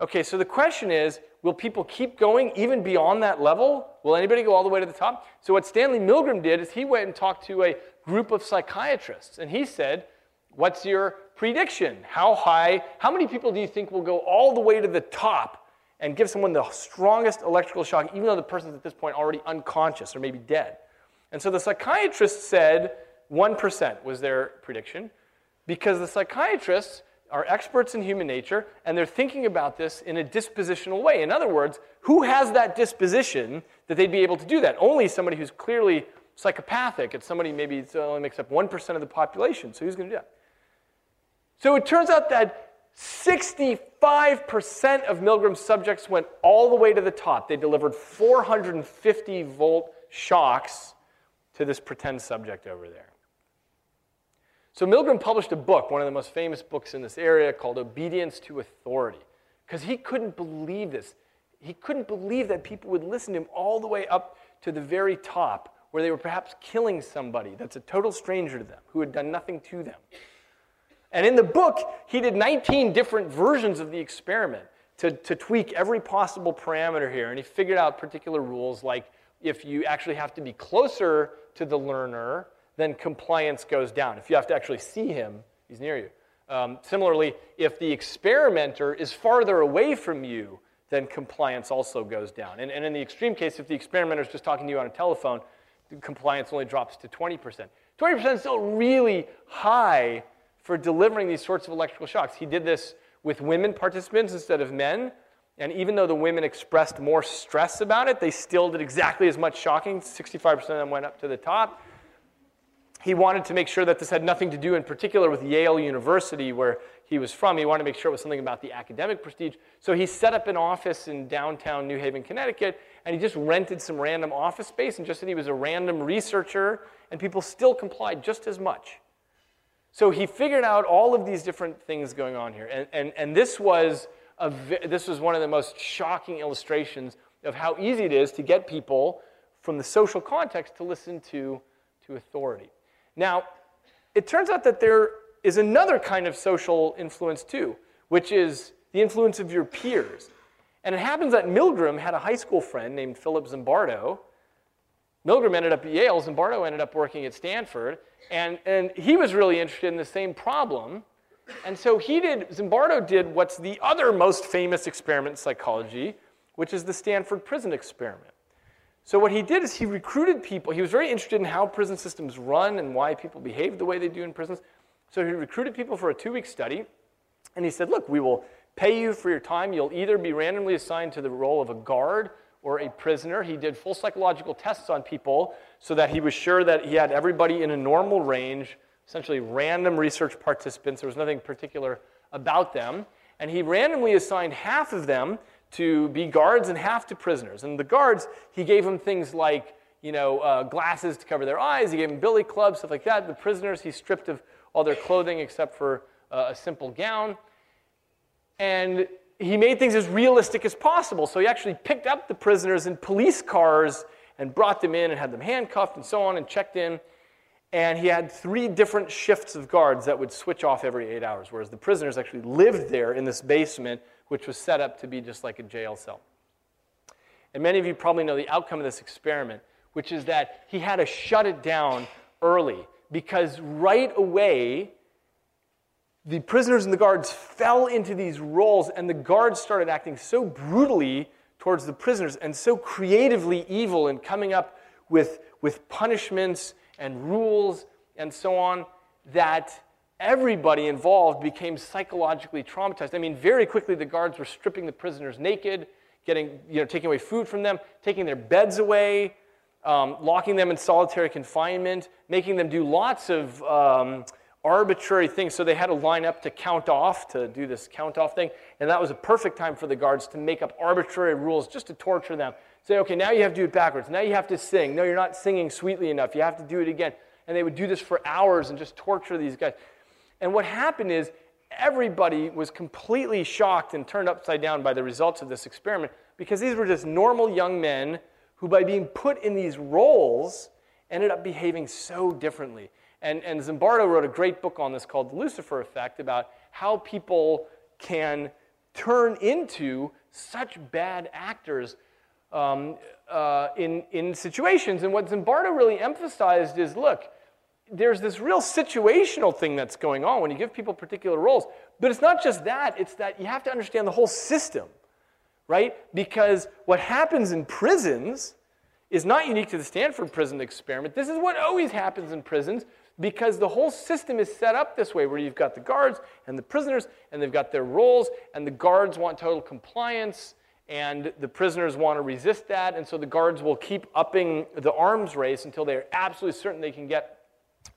Okay, so the question is will people keep going even beyond that level? Will anybody go all the way to the top? So, what Stanley Milgram did is he went and talked to a group of psychiatrists, and he said, What's your prediction? How high, how many people do you think will go all the way to the top and give someone the strongest electrical shock, even though the person's at this point already unconscious or maybe dead? And so the psychiatrist said 1% was their prediction because the psychiatrists are experts in human nature and they're thinking about this in a dispositional way. In other words, who has that disposition that they'd be able to do that? Only somebody who's clearly psychopathic. It's somebody maybe it only makes up 1% of the population. So who's going to do that? So it turns out that 65% of Milgram's subjects went all the way to the top. They delivered 450 volt shocks to this pretend subject over there. So Milgram published a book, one of the most famous books in this area, called Obedience to Authority, because he couldn't believe this. He couldn't believe that people would listen to him all the way up to the very top, where they were perhaps killing somebody that's a total stranger to them, who had done nothing to them. And in the book, he did 19 different versions of the experiment to, to tweak every possible parameter here. And he figured out particular rules like if you actually have to be closer to the learner, then compliance goes down. If you have to actually see him, he's near you. Um, similarly, if the experimenter is farther away from you, then compliance also goes down. And, and in the extreme case, if the experimenter is just talking to you on a telephone, compliance only drops to 20%. 20% is still really high for delivering these sorts of electrical shocks. He did this with women participants instead of men. And even though the women expressed more stress about it, they still did exactly as much shocking. 65% of them went up to the top. He wanted to make sure that this had nothing to do, in particular, with Yale University, where he was from. He wanted to make sure it was something about the academic prestige. So he set up an office in downtown New Haven, Connecticut, and he just rented some random office space and just said he was a random researcher, and people still complied just as much. So he figured out all of these different things going on here. And, and, and this, was a, this was one of the most shocking illustrations of how easy it is to get people from the social context to listen to, to authority. Now, it turns out that there is another kind of social influence too, which is the influence of your peers. And it happens that Milgram had a high school friend named Philip Zimbardo Milgram ended up at Yale, Zimbardo ended up working at Stanford, and, and he was really interested in the same problem. And so he did, Zimbardo did what's the other most famous experiment in psychology, which is the Stanford prison experiment. So what he did is he recruited people. He was very interested in how prison systems run and why people behave the way they do in prisons. So he recruited people for a two-week study, and he said, look, we will pay you for your time. You'll either be randomly assigned to the role of a guard or a prisoner. He did full psychological tests on people so that he was sure that he had everybody in a normal range, essentially random research participants. There was nothing particular about them. And he randomly assigned half of them to be guards and half to prisoners. And the guards, he gave them things like, you know, uh, glasses to cover their eyes. He gave them billy clubs, stuff like that. The prisoners, he stripped of all their clothing except for uh, a simple gown. And he made things as realistic as possible. So he actually picked up the prisoners in police cars and brought them in and had them handcuffed and so on and checked in. And he had three different shifts of guards that would switch off every eight hours, whereas the prisoners actually lived there in this basement, which was set up to be just like a jail cell. And many of you probably know the outcome of this experiment, which is that he had to shut it down early because right away, the prisoners and the guards fell into these roles, and the guards started acting so brutally towards the prisoners and so creatively evil in coming up with, with punishments and rules and so on that everybody involved became psychologically traumatized. I mean, very quickly the guards were stripping the prisoners naked, getting, you know, taking away food from them, taking their beds away, um, locking them in solitary confinement, making them do lots of um, arbitrary things. So they had to line up to count off, to do this count off thing. And that was a perfect time for the guards to make up arbitrary rules just to torture them. Say, okay, now you have to do it backwards. Now you have to sing. No, you're not singing sweetly enough. You have to do it again. And they would do this for hours and just torture these guys. And what happened is everybody was completely shocked and turned upside down by the results of this experiment because these were just normal young men who, by being put in these roles, ended up behaving so differently. And, and Zimbardo wrote a great book on this called The Lucifer Effect about how people can turn into such bad actors um, uh, in, in situations. And what Zimbardo really emphasized is look, there's this real situational thing that's going on when you give people particular roles. But it's not just that, it's that you have to understand the whole system, right? Because what happens in prisons is not unique to the Stanford prison experiment. This is what always happens in prisons because the whole system is set up this way where you've got the guards and the prisoners and they've got their roles and the guards want total compliance and the prisoners want to resist that and so the guards will keep upping the arms race until they're absolutely certain they can get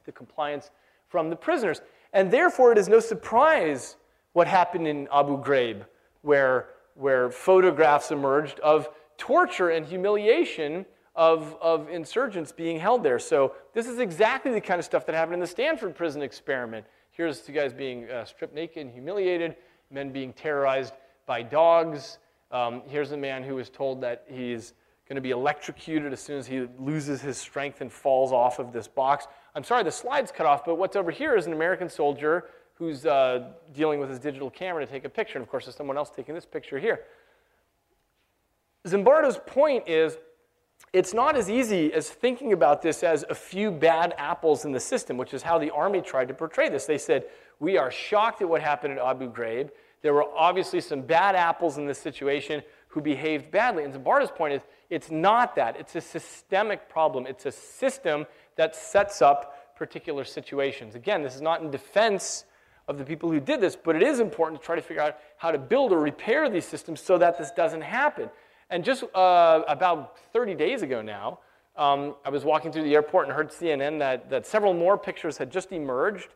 the compliance from the prisoners. And therefore, it is no surprise what happened in Abu Ghraib, where, where photographs emerged of torture and humiliation of, of insurgents being held there. So, this is exactly the kind of stuff that happened in the Stanford prison experiment. Here's two guys being uh, stripped naked and humiliated, men being terrorized by dogs. Um, here's a man who was told that he's going to be electrocuted as soon as he loses his strength and falls off of this box. I'm sorry, the slide's cut off, but what's over here is an American soldier who's uh, dealing with his digital camera to take a picture. And of course, there's someone else taking this picture here. Zimbardo's point is it's not as easy as thinking about this as a few bad apples in the system, which is how the army tried to portray this. They said, We are shocked at what happened at Abu Ghraib. There were obviously some bad apples in this situation who behaved badly. And Zimbardo's point is it's not that. It's a systemic problem. It's a system that sets up particular situations. Again, this is not in defense of the people who did this, but it is important to try to figure out how to build or repair these systems so that this doesn't happen. And just uh, about 30 days ago now, um, I was walking through the airport and heard CNN that, that several more pictures had just emerged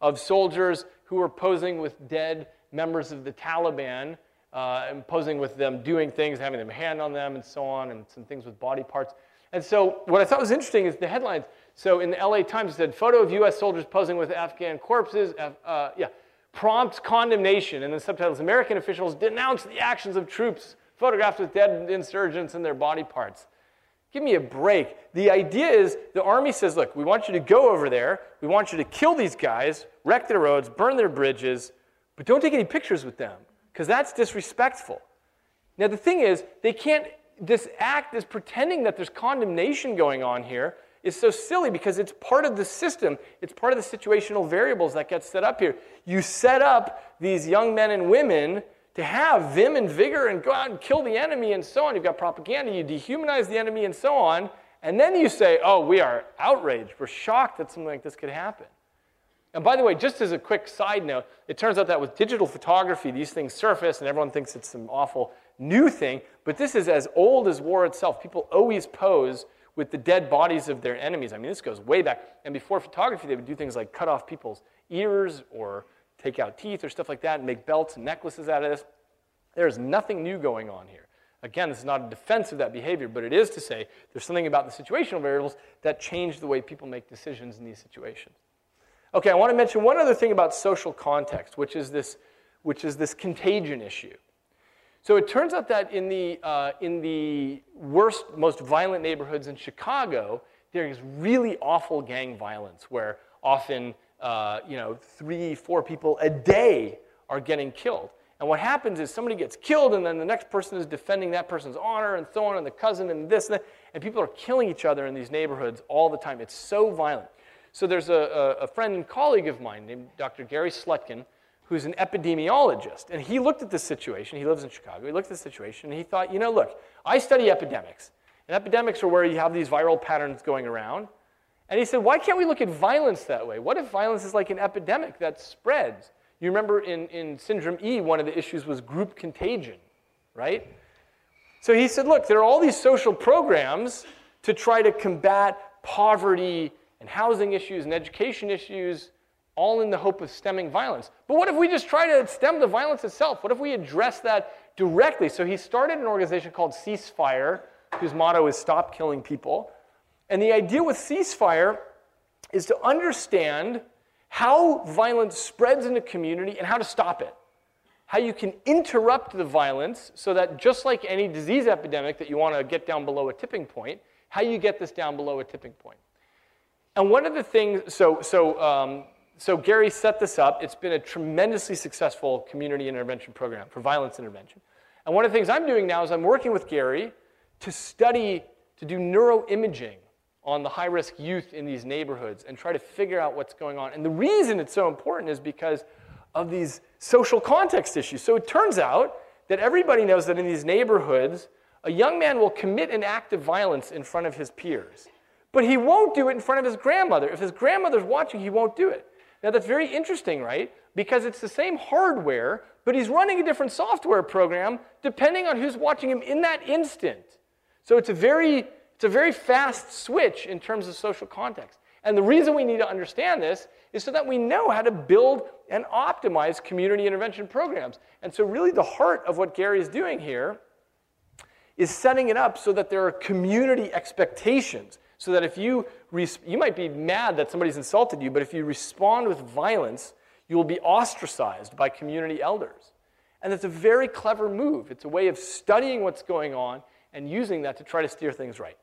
of soldiers who were posing with dead members of the Taliban uh, and posing with them doing things, having them hand on them, and so on, and some things with body parts. And so, what I thought was interesting is the headlines. So, in the LA Times, it said, Photo of U.S. soldiers posing with Afghan corpses, uh, yeah, prompts condemnation. And the subtitles American officials denounce the actions of troops photographed with dead insurgents and their body parts. Give me a break. The idea is the army says, look, we want you to go over there, we want you to kill these guys, wreck their roads, burn their bridges, but don't take any pictures with them because that's disrespectful. Now, the thing is, they can't, this act, this pretending that there's condemnation going on here, is so silly because it's part of the system. It's part of the situational variables that get set up here. You set up these young men and women to have vim and vigor and go out and kill the enemy and so on. You've got propaganda, you dehumanize the enemy and so on. And then you say, oh, we are outraged. We're shocked that something like this could happen. And by the way, just as a quick side note, it turns out that with digital photography, these things surface and everyone thinks it's some awful new thing, but this is as old as war itself. People always pose with the dead bodies of their enemies. I mean, this goes way back. And before photography, they would do things like cut off people's ears or take out teeth or stuff like that and make belts and necklaces out of this. There's nothing new going on here. Again, this is not a defense of that behavior, but it is to say there's something about the situational variables that change the way people make decisions in these situations. Okay, I want to mention one other thing about social context, which is this, which is this contagion issue. So it turns out that in the, uh, in the worst, most violent neighborhoods in Chicago, there is really awful gang violence where often, uh, you know, three, four people a day are getting killed. And what happens is somebody gets killed, and then the next person is defending that person's honor, and so on, and the cousin, and this, and that. And people are killing each other in these neighborhoods all the time. It's so violent. So there's a, a, a friend and colleague of mine named Dr. Gary Slutkin, who's an epidemiologist. And he looked at this situation. He lives in Chicago. He looked at the situation, and he thought, you know, look, I study epidemics. And epidemics are where you have these viral patterns going around. And he said, why can't we look at violence that way? What if violence is like an epidemic that spreads? You remember in, in Syndrome E, one of the issues was group contagion, right? So he said, look, there are all these social programs to try to combat poverty and housing issues and education issues, all in the hope of stemming violence. But what if we just try to stem the violence itself? What if we address that directly? So he started an organization called Ceasefire, whose motto is Stop Killing People. And the idea with Ceasefire is to understand how violence spreads in a community and how to stop it. How you can interrupt the violence so that just like any disease epidemic that you want to get down below a tipping point, how you get this down below a tipping point. And one of the things, so, so, um, so Gary set this up. It's been a tremendously successful community intervention program for violence intervention. And one of the things I'm doing now is I'm working with Gary to study, to do neuroimaging on the high risk youth in these neighborhoods and try to figure out what's going on. And the reason it's so important is because of these social context issues. So it turns out that everybody knows that in these neighborhoods, a young man will commit an act of violence in front of his peers, but he won't do it in front of his grandmother. If his grandmother's watching, he won't do it. Now that's very interesting, right? Because it's the same hardware, but he's running a different software program depending on who's watching him in that instant. So it's a very it's a very fast switch in terms of social context. And the reason we need to understand this is so that we know how to build and optimize community intervention programs. And so, really, the heart of what Gary is doing here is setting it up so that there are community expectations. So that if you, you might be mad that somebody's insulted you, but if you respond with violence, you will be ostracized by community elders. And it's a very clever move. It's a way of studying what's going on and using that to try to steer things right.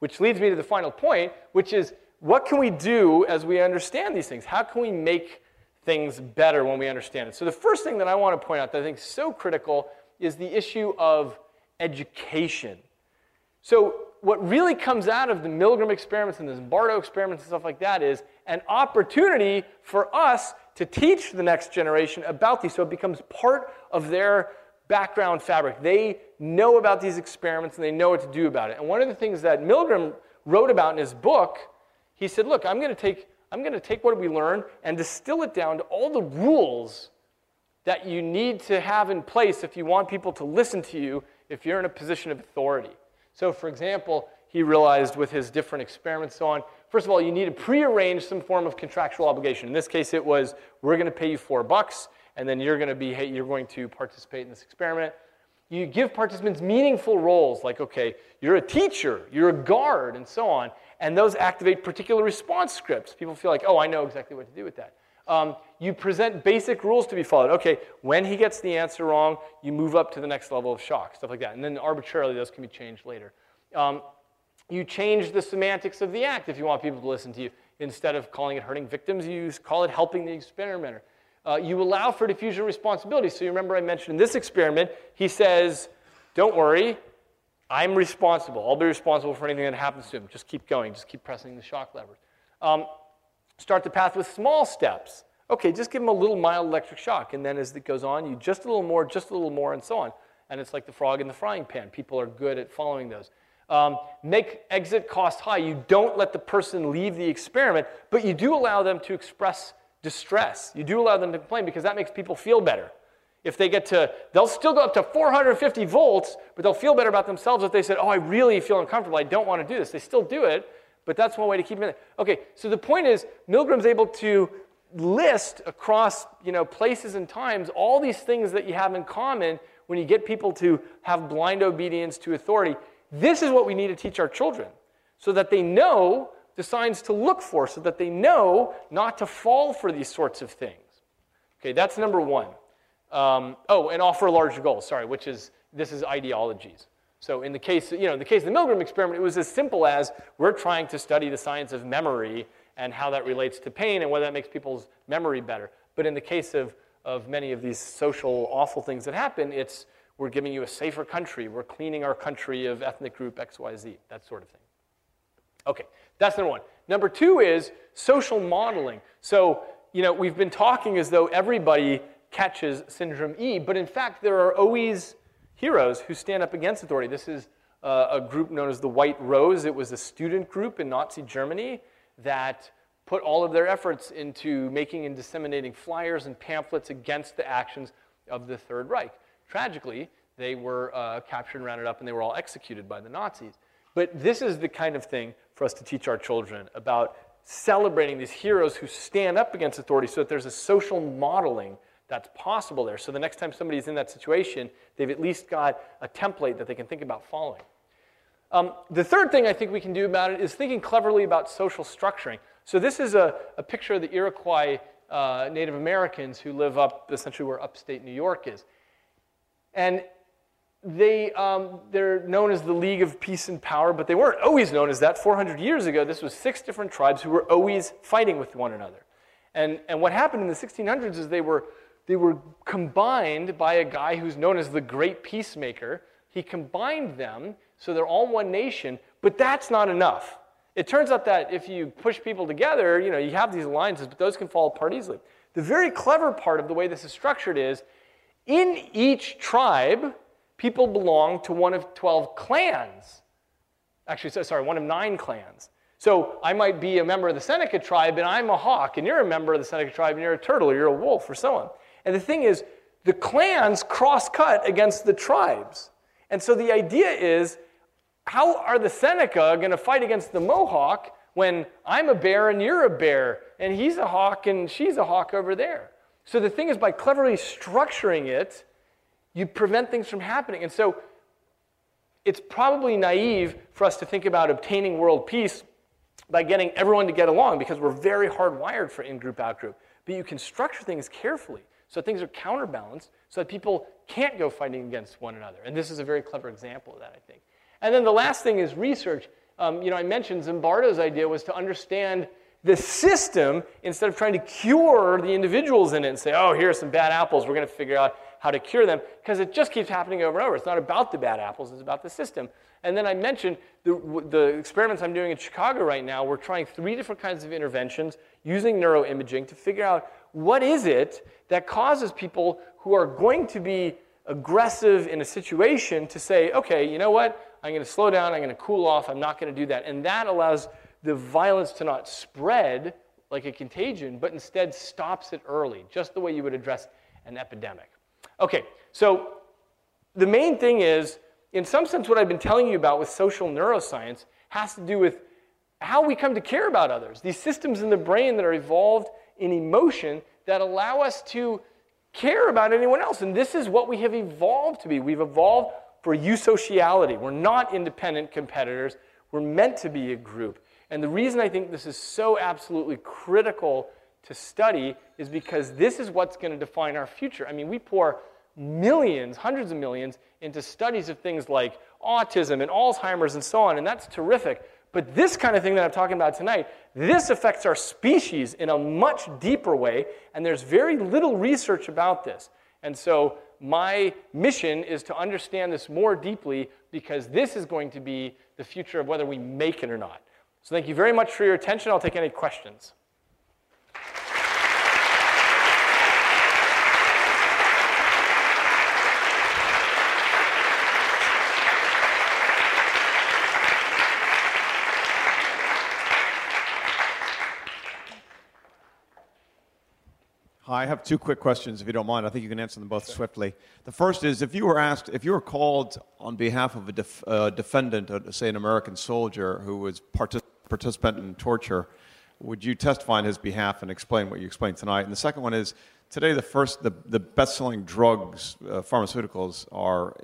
Which leads me to the final point, which is what can we do as we understand these things? How can we make things better when we understand it? So, the first thing that I want to point out that I think is so critical is the issue of education. So, what really comes out of the Milgram experiments and the Zimbardo experiments and stuff like that is an opportunity for us to teach the next generation about these so it becomes part of their background fabric. They know about these experiments and they know what to do about it. And one of the things that Milgram wrote about in his book, he said, look, I'm going to take, I'm going to take what we learned and distill it down to all the rules that you need to have in place if you want people to listen to you if you're in a position of authority. So, for example, he realized with his different experiments so on, first of all, you need to prearrange some form of contractual obligation. In this case, it was, we're going to pay you four bucks and then you're going to be you're going to participate in this experiment. You give participants meaningful roles, like okay, you're a teacher, you're a guard, and so on, and those activate particular response scripts. People feel like, oh, I know exactly what to do with that. Um, you present basic rules to be followed. Okay, when he gets the answer wrong, you move up to the next level of shock, stuff like that. And then arbitrarily, those can be changed later. Um, you change the semantics of the act if you want people to listen to you. Instead of calling it hurting victims, you call it helping the experimenter. Uh, you allow for diffusion responsibility. So you remember I mentioned in this experiment, he says, don't worry, I'm responsible. I'll be responsible for anything that happens to him. Just keep going. Just keep pressing the shock levers. Um, start the path with small steps. Okay, just give him a little mild electric shock. And then as it goes on, you just a little more, just a little more, and so on. And it's like the frog in the frying pan. People are good at following those. Um, make exit cost high. You don't let the person leave the experiment, but you do allow them to express distress. You do allow them to complain because that makes people feel better. If they get to, they'll still go up to 450 volts, but they'll feel better about themselves if they said, Oh, I really feel uncomfortable. I don't want to do this. They still do it, but that's one way to keep them in. Okay, so the point is, Milgram's able to list across you know, places and times all these things that you have in common when you get people to have blind obedience to authority. This is what we need to teach our children so that they know the signs to look for so that they know not to fall for these sorts of things. Okay, that's number one. Um, oh, and offer a larger goals, sorry, which is, this is ideologies. So in the case, you know, in the case of the Milgram experiment, it was as simple as we're trying to study the science of memory and how that relates to pain and whether that makes people's memory better. But in the case of, of many of these social awful things that happen. It's we're giving you a safer country, we're cleaning our country of ethnic group XYZ, that sort of thing. Okay, that's number one. Number two is social modeling. So, you know, we've been talking as though everybody catches syndrome E, but in fact, there are always heroes who stand up against authority. This is uh, a group known as the White Rose. It was a student group in Nazi Germany that put all of their efforts into making and disseminating flyers and pamphlets against the actions of the Third Reich. Tragically, they were uh, captured and rounded up and they were all executed by the Nazis. But this is the kind of thing for us to teach our children about celebrating these heroes who stand up against authority so that there's a social modeling that's possible there. So the next time somebody's in that situation, they've at least got a template that they can think about following. Um, the third thing I think we can do about it is thinking cleverly about social structuring. So this is a, a picture of the Iroquois uh, Native Americans who live up essentially where upstate New York is. And they, um, they're known as the League of Peace and Power, but they weren't always known as that. 400 years ago, this was six different tribes who were always fighting with one another. And, and what happened in the 1600s is they were they were combined by a guy who's known as the Great Peacemaker. He combined them so they're all one nation, but that's not enough. It turns out that if you push people together, you know, you have these alliances, but those can fall apart easily. The very clever part of the way this is structured is in each tribe, people belong to one of 12 clans. Actually, sorry, one of nine clans. So I might be a member of the Seneca tribe and I'm a hawk, and you're a member of the Seneca tribe and you're a turtle, or you're a wolf, or so on. And the thing is, the clans cross cut against the tribes. And so the idea is how are the Seneca going to fight against the Mohawk when I'm a bear and you're a bear, and he's a hawk and she's a hawk over there? So the thing is, by cleverly structuring it, you prevent things from happening. And so it's probably naive for us to think about obtaining world peace by getting everyone to get along because we're very hardwired for in group, out group. But you can structure things carefully so things are counterbalanced so that people can't go fighting against one another. And this is a very clever example of that, I think. And then the last thing is research. Um, you know, I mentioned Zimbardo's idea was to understand the system instead of trying to cure the individuals in it and say, oh, here are some bad apples, we're going to figure out how to cure them, because it just keeps happening over and over. It's not about the bad apples, it's about the system. And then I mentioned the, the experiments I'm doing in Chicago right now. We're trying three different kinds of interventions using neuroimaging to figure out what is it that causes people who are going to be aggressive in a situation to say, okay, you know what? I'm going to slow down, I'm going to cool off, I'm not going to do that. And that allows the violence to not spread like a contagion, but instead stops it early, just the way you would address an epidemic. Okay, so the main thing is, in some sense, what I've been telling you about with social neuroscience has to do with how we come to care about others. These systems in the brain that are evolved in emotion that allow us to care about anyone else. And this is what we have evolved to be. We've evolved for eusociality. We're not independent competitors. We're meant to be a group. And the reason I think this is so absolutely critical to study is because this is what's going to define our future. I mean, we pour millions, hundreds of millions, into studies of things like autism and Alzheimer's and so on, and that's terrific. But this kind of thing that I'm talking about tonight, this affects our species in a much deeper way, and there's very little research about this. And so my mission is to understand this more deeply because this is going to be the future of whether we make it or not. So thank you very much for your attention. I'll take any questions. I have two quick questions, if you don't mind. I think you can answer them both sure. swiftly. The first is if you were asked, if you were called on behalf of a def, uh, defendant, uh, say an American soldier who was partic- participant in torture, would you testify on his behalf and explain what you explained tonight? And the second one is today the first, the, the best-selling drugs, uh, pharmaceuticals are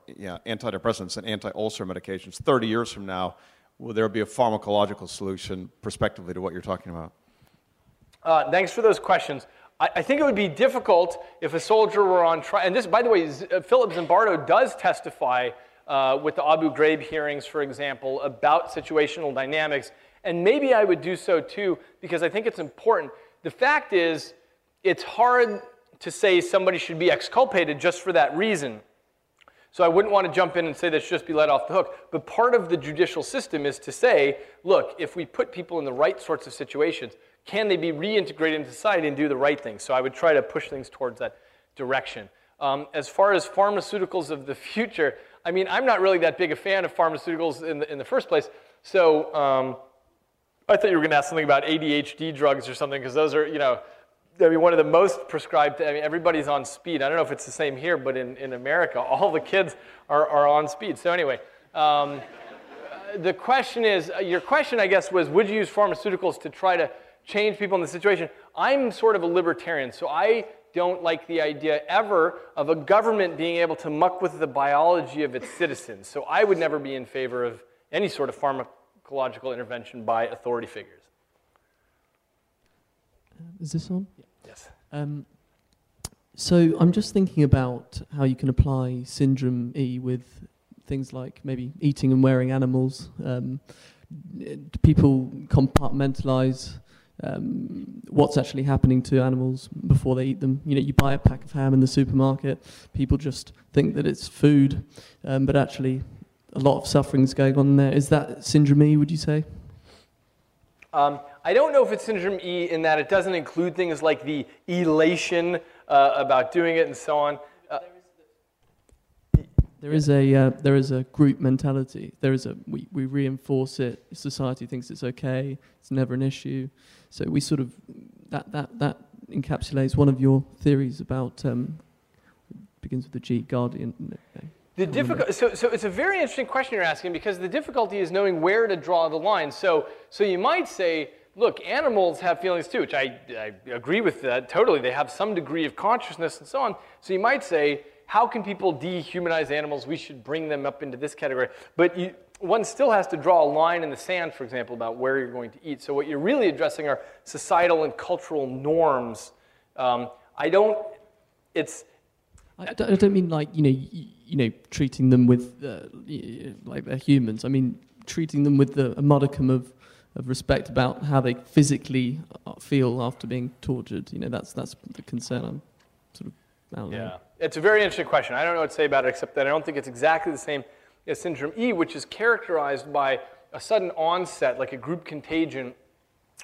antidepressants and anti-ulcer medications. 30 years from now, will there be a pharmacological solution prospectively to what you're talking about? Uh, thanks for those questions. I, I, think it would be difficult if a soldier were on trial. And this, by the way, uh, Philip Zimbardo does testify uh, with the Abu Ghraib hearings, for example, about situational dynamics. And maybe I would do so too, because I think it's important. The fact is, it's hard to say somebody should be exculpated just for that reason. So I wouldn't want to jump in and say they should just be let off the hook. But part of the judicial system is to say, look, if we put people in the right sorts of situations, can they be reintegrated into society and do the right thing? So I would try to push things towards that direction. Um, as far as pharmaceuticals of the [LAUGHS] future, I mean, I'm not really that big a fan of pharmaceuticals in the, in the first place. So um, I thought you were going to ask something about ADHD drugs or something, because those are, you know, I mean, one of the most prescribed, I mean, everybody's on speed. I don't know if it's the same here, but in, in America, [LAUGHS] all the kids are, are on speed. So, anyway, um, [LAUGHS] the question is your question, I guess, was would you use pharmaceuticals to try to change people in the situation? I'm sort of a libertarian, so I don't like the idea ever of a government being able to muck with the biology of its citizens. So, I would never be in favor of any sort of pharmacological intervention by authority figures. Is this on? Yes. Um, so I'm just thinking about how you can apply syndrome E with things like maybe eating and wearing animals. Um, people compartmentalize um, what's actually happening to animals before they eat them. You know, you buy a pack of ham in the supermarket, people just think that it's food, um, but actually a lot of suffering's going on there. Is that syndrome E, would you say? Um, I don't know if it's syndrome E in that it doesn't include things like the elation uh, about doing it and so on. Uh, there is a uh, there is a group mentality. There is a we, we reinforce it. Society thinks it's okay. It's never an issue. So we sort of that that that encapsulates one of your theories about um, begins with the G guardian. The difficult, so, so it's a very interesting question you're asking because the difficulty is knowing where to draw the line. So, so you might say look, animals have feelings too, which I, I agree with that totally. They have some degree of consciousness and so on. So you might say, how can people dehumanize animals? We should bring them up into this category. But you, one still has to draw a line in the sand, for example, about where you're going to eat. So what you're really addressing are societal and cultural norms. Um, I don't, it's. I I don't mean like, you know, you, know, treating them with, uh, like they're humans. I mean, treating them with the, a modicum of of respect about how they physically uh, feel after being tortured. You know, that's that's the concern I'm sort of. Yeah, it's a very interesting question. I don't know what to say about it except that I don't think it's exactly the same as syndrome E, which is characterized by a sudden onset, like a group contagion,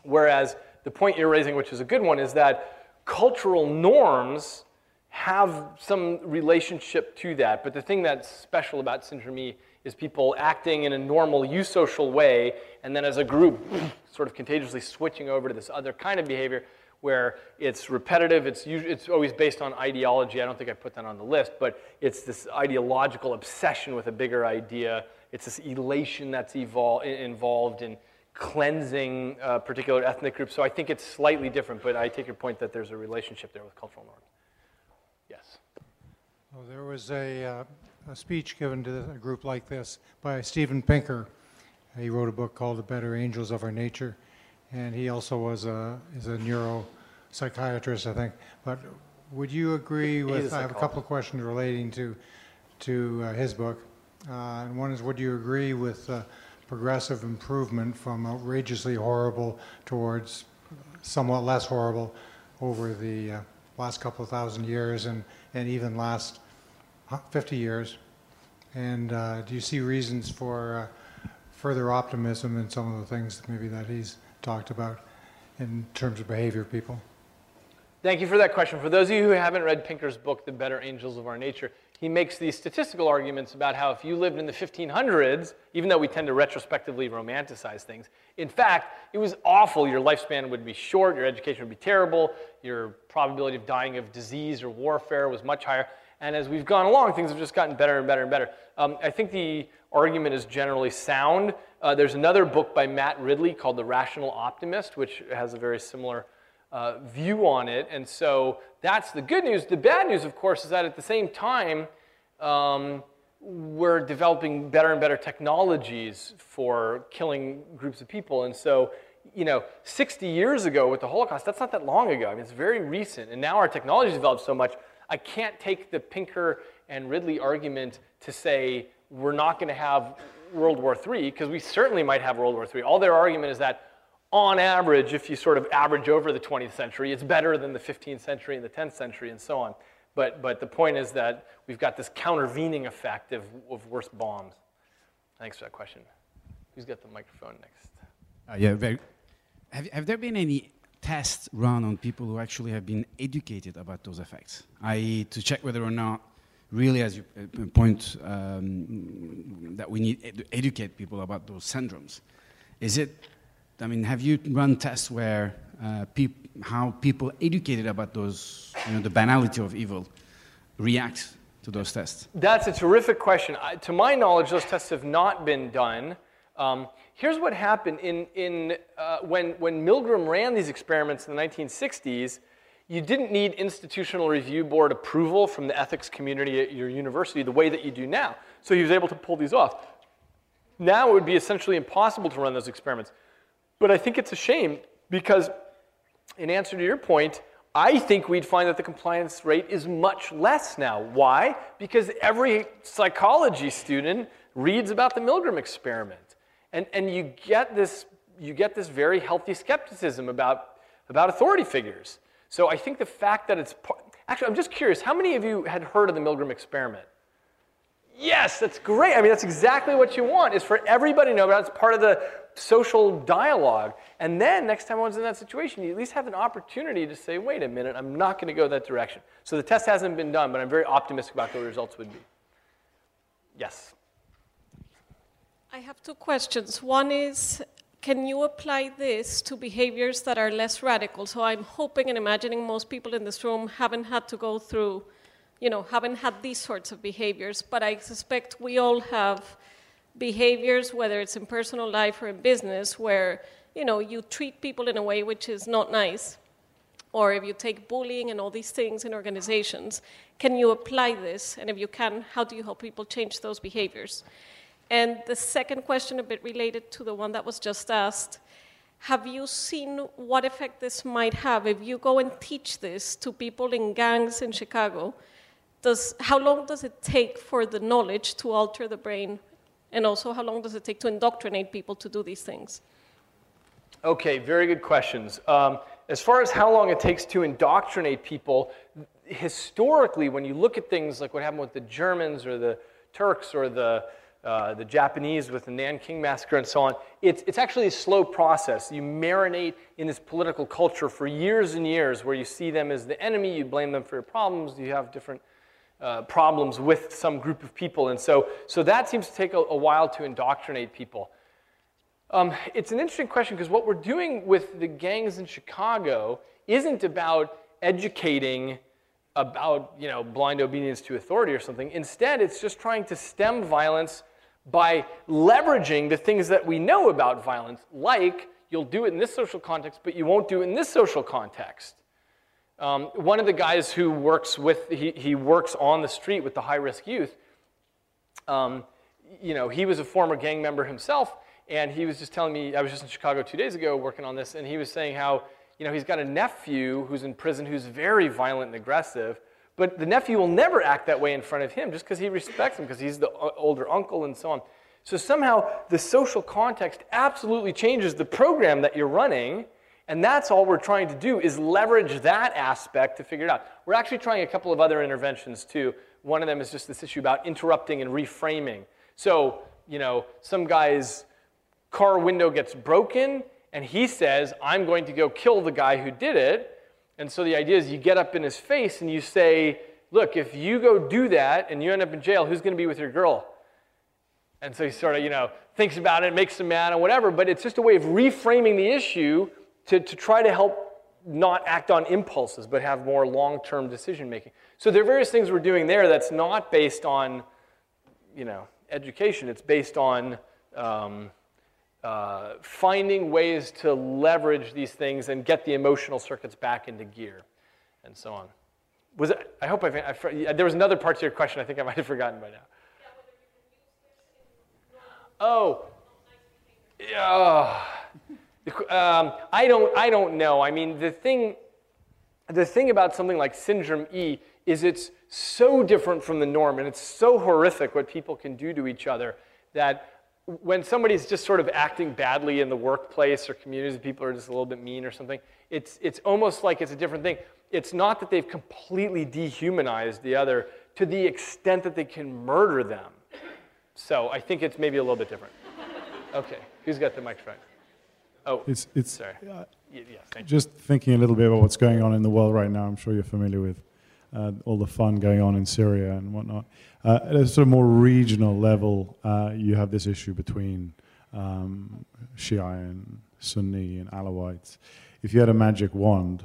whereas the point you're raising, which is a good one, is that cultural norms have some relationship to that. But the thing that's special about syndrome is people acting in a normal eusocial way, and then as a group, [CLEARS THROAT] sort of contagiously switching over to this other kind of behavior where it's repetitive, it's, usually, it's always based on ideology. I don't think I put that on the list, but it's this ideological obsession with a bigger idea. It's this elation that's evol- involved in cleansing a particular ethnic group. So I think it's slightly different, but I take your point that there's a relationship there with cultural norms. Well, there was a, uh, a speech given to a group like this by Steven Pinker. He wrote a book called The Better Angels of Our Nature, and he also was a is a neuropsychiatrist, I think. But would you agree with? I have a couple of questions relating to to uh, his book, uh, and one is, would you agree with uh, progressive improvement from outrageously horrible towards somewhat less horrible over the uh, last couple of thousand years, and and even last 50 years. And uh, do you see reasons for uh, further optimism in some of the things maybe that he's talked about in terms of behavior of people? Thank you for that question. For those of you who haven't read Pinker's book, The Better Angels of Our Nature, he makes these statistical arguments about how if you lived in the 1500s, even though we tend to retrospectively romanticize things, in fact, it was awful. Your lifespan would be short, your education would be terrible, your probability of dying of disease or warfare was much higher. And as we've gone along, things have just gotten better and better and better. Um, I think the argument is generally sound. Uh, there's another book by Matt Ridley called The Rational Optimist, which has a very similar uh, view on it. And so that's the good news. The bad news, of course, is that at the same time, um, we're developing better and better technologies for killing groups of people. And so, you know, 60 years ago with the Holocaust, that's not that long ago. I mean, it's very recent. And now our technology's developed so much I can't take the Pinker and Ridley argument to say we're not going to have World War III, because we certainly might have World War III. All their argument is that on average, if you sort of average over the 20th century, it's better than the 15th century and the 10th century and so on. But, but the point is that we've got this countervening effect of, of worse bombs. Thanks for that question. Who's got the microphone next? Uh, yeah, very. Have, have there been any tests run on people who actually have been educated about those effects, i.e., to check whether or not, really, as you uh, point, um, that we need to educate people about those syndromes? Is it, I mean, have you run tests where uh, peop- how people educated about those, you know, the banality of evil, react to those tests? That's a terrific question. I, to my knowledge, those tests have not been done. Um, here's what happened in, in, uh, when, when Milgram ran these experiments in the 1960s. You didn't need institutional review board approval from the ethics community at your university the way that you do now. So he was able to pull these off. Now it would be essentially impossible to run those experiments. But I think it's a shame because, in answer to your point, I think we'd find that the compliance rate is much less now. Why? Because every psychology student reads about the Milgram experiment. And, and you, get this, you get this very healthy skepticism about, about authority figures. So I think the fact that it's actually, I'm just curious, how many of you had heard of the Milgram experiment? Yes, that's great. I mean, that's exactly what you want, is for everybody to know about it. It's part of the social dialogue. And then next time one's in that situation, you at least have an opportunity to say, wait a minute, I'm not going to go that direction. So the test hasn't been done, but I'm very optimistic about what the results would be. Yes. I have two questions. One is, can you apply this to behaviors that are less radical? So I'm hoping and imagining most people in this room haven't had to go through, you know, haven't had these sorts of behaviors, but I suspect we all have behaviors, whether it's in personal life or in business, where, you know, you treat people in a way which is not nice. Or if you take bullying and all these things in organizations, can you apply this? And if you can, how do you help people change those behaviors? And the second question, a bit related to the one that was just asked, have you seen what effect this might have if you go and teach this to people in gangs in Chicago? Does, how long does it take for the knowledge to alter the brain? And also, how long does it take to indoctrinate people to do these things? Okay, very good questions. Um, as far as how long it takes to indoctrinate people, historically, when you look at things like what happened with the Germans or the Turks or the uh, the Japanese with the Nanking massacre and so on. It's, it's actually a slow process. You marinate in this political culture for years and years where you see them as the enemy, you blame them for your problems, you have different uh, problems with some group of people. And so, so that seems to take a, a while to indoctrinate people. Um, it's an interesting question because what we're doing with the gangs in Chicago isn't about educating about you know blind obedience to authority or something. Instead, it's just trying to stem violence by leveraging the things that we know about violence, like you'll do it in this social context, but you won't do it in this social context. Um, one of the guys who works with, he, he works on the street with the high risk youth, um, you know, he was a former gang member himself, and he was just telling me, I was just in Chicago two days ago working on this, and he was saying how, you know, he's got a nephew who's in prison who's very violent and aggressive, but the nephew will never act that way in front of him just because he respects him, because he's the uh, older uncle and so on. So somehow the social context absolutely changes the program that you're running. And that's all we're trying to do is leverage that aspect to figure it out. We're actually trying a couple of other interventions too. One of them is just this issue about interrupting and reframing. So, you know, some guy's car window gets broken and he says, I'm going to go kill the guy who did it. And so the idea is you get up in his face and you say, Look, if you go do that and you end up in jail, who's going to be with your girl? And so he sort of, you know, thinks about it, makes him mad or whatever, but it's just a way of reframing the issue to, to try to help not act on impulses, but have more long term decision making. So there are various things we're doing there that's not based on, you know, education, it's based on. Um, uh, finding ways to leverage these things and get the emotional circuits back into gear and so on. Was it, I hope I've, I, there was another part to your question I think I might have forgotten by now. Oh, yeah. Um, I don't. I don't know. I mean, the thing, the thing about something like syndrome E is it's so different from the norm, and it's so horrific what people can do to each other that when somebody's just sort of acting badly in the workplace or communities, people are just a little bit mean or something, it's, it's almost like it's a different thing. It's not that they've completely dehumanized the other to the extent that they can murder them. So I think it's maybe a little bit different. Okay, who's got the microphone? Oh, it's, it's sorry. Uh, yeah, thank just thinking a little bit about what's going on in the world right now. I'm sure you're familiar with uh, all the fun going on in Syria and whatnot. Uh, at a sort of more regional level, uh, you have this issue between um, Shia and Sunni and Alawites. If you had a magic wand,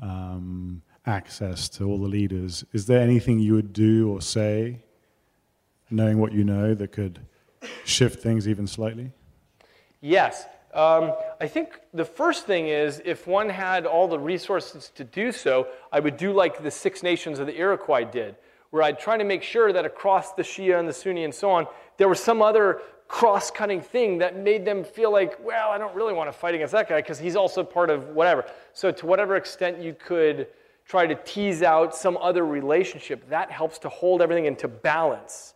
um, access to all the leaders, is there anything you would do or say, knowing what you know, that could shift things even slightly? Yes. Um, I think the first thing is if one had all the resources to do so, I would do like the Six Nations of the Iroquois did, where I'd try to make sure that across the Shia and the Sunni and so on, there was some other cross cutting thing that made them feel like, well, I don't really want to fight against that guy because he's also part of whatever. So, to whatever extent you could try to tease out some other relationship, that helps to hold everything into balance,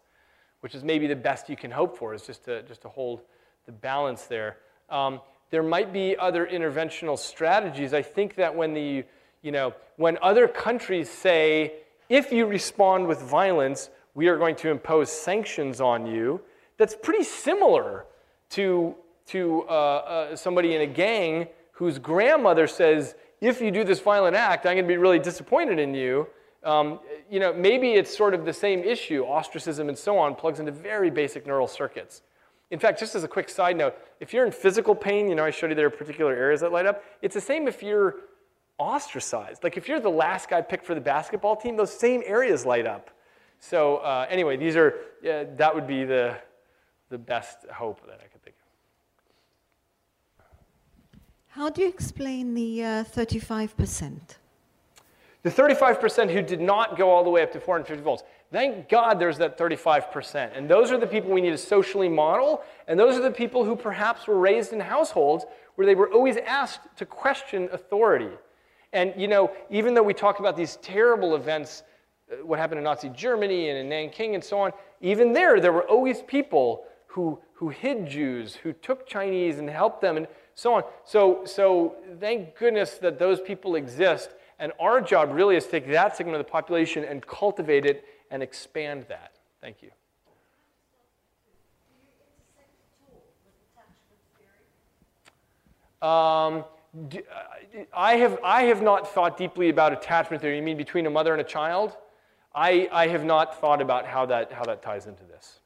which is maybe the best you can hope for, is just to, just to hold the balance there. Um, there might be other interventional strategies. I think that when the, you know, when other countries say, if you respond with violence, we are going to impose sanctions on you, that's pretty similar to, to uh, uh, somebody in a gang whose grandmother says, if you do this violent act, I'm going to be really disappointed in you. Um, you know, maybe it's sort of the same issue, ostracism and so on, plugs into very basic neural circuits. In fact, just as a quick side note, if you're in physical pain, you know, I showed you there are particular areas that light up. It's the same if you're ostracized. Like if you're the last guy picked for the basketball team, those same areas light up. So uh, anyway, these are, uh, that would be the, the best hope that I could think of. How do you explain the uh, 35%? The 35% who did not go all the way up to 450 volts. Thank God there's that 35%. And those are the people we need to socially model. And those are the people who perhaps were raised in households where they were always asked to question authority. And, you know, even though we talk about these terrible events, uh, what happened in Nazi Germany and in Nanking and so on, even there, there were always people who, who hid Jews, who took Chinese and helped them, and so on. So, so thank goodness that those people exist. And our job really is to take that segment of the population and cultivate it and expand that. Thank you. Um, I, have, I have not thought deeply about attachment theory. You mean between a mother and a child? I, I have not thought about how that, how that ties into this.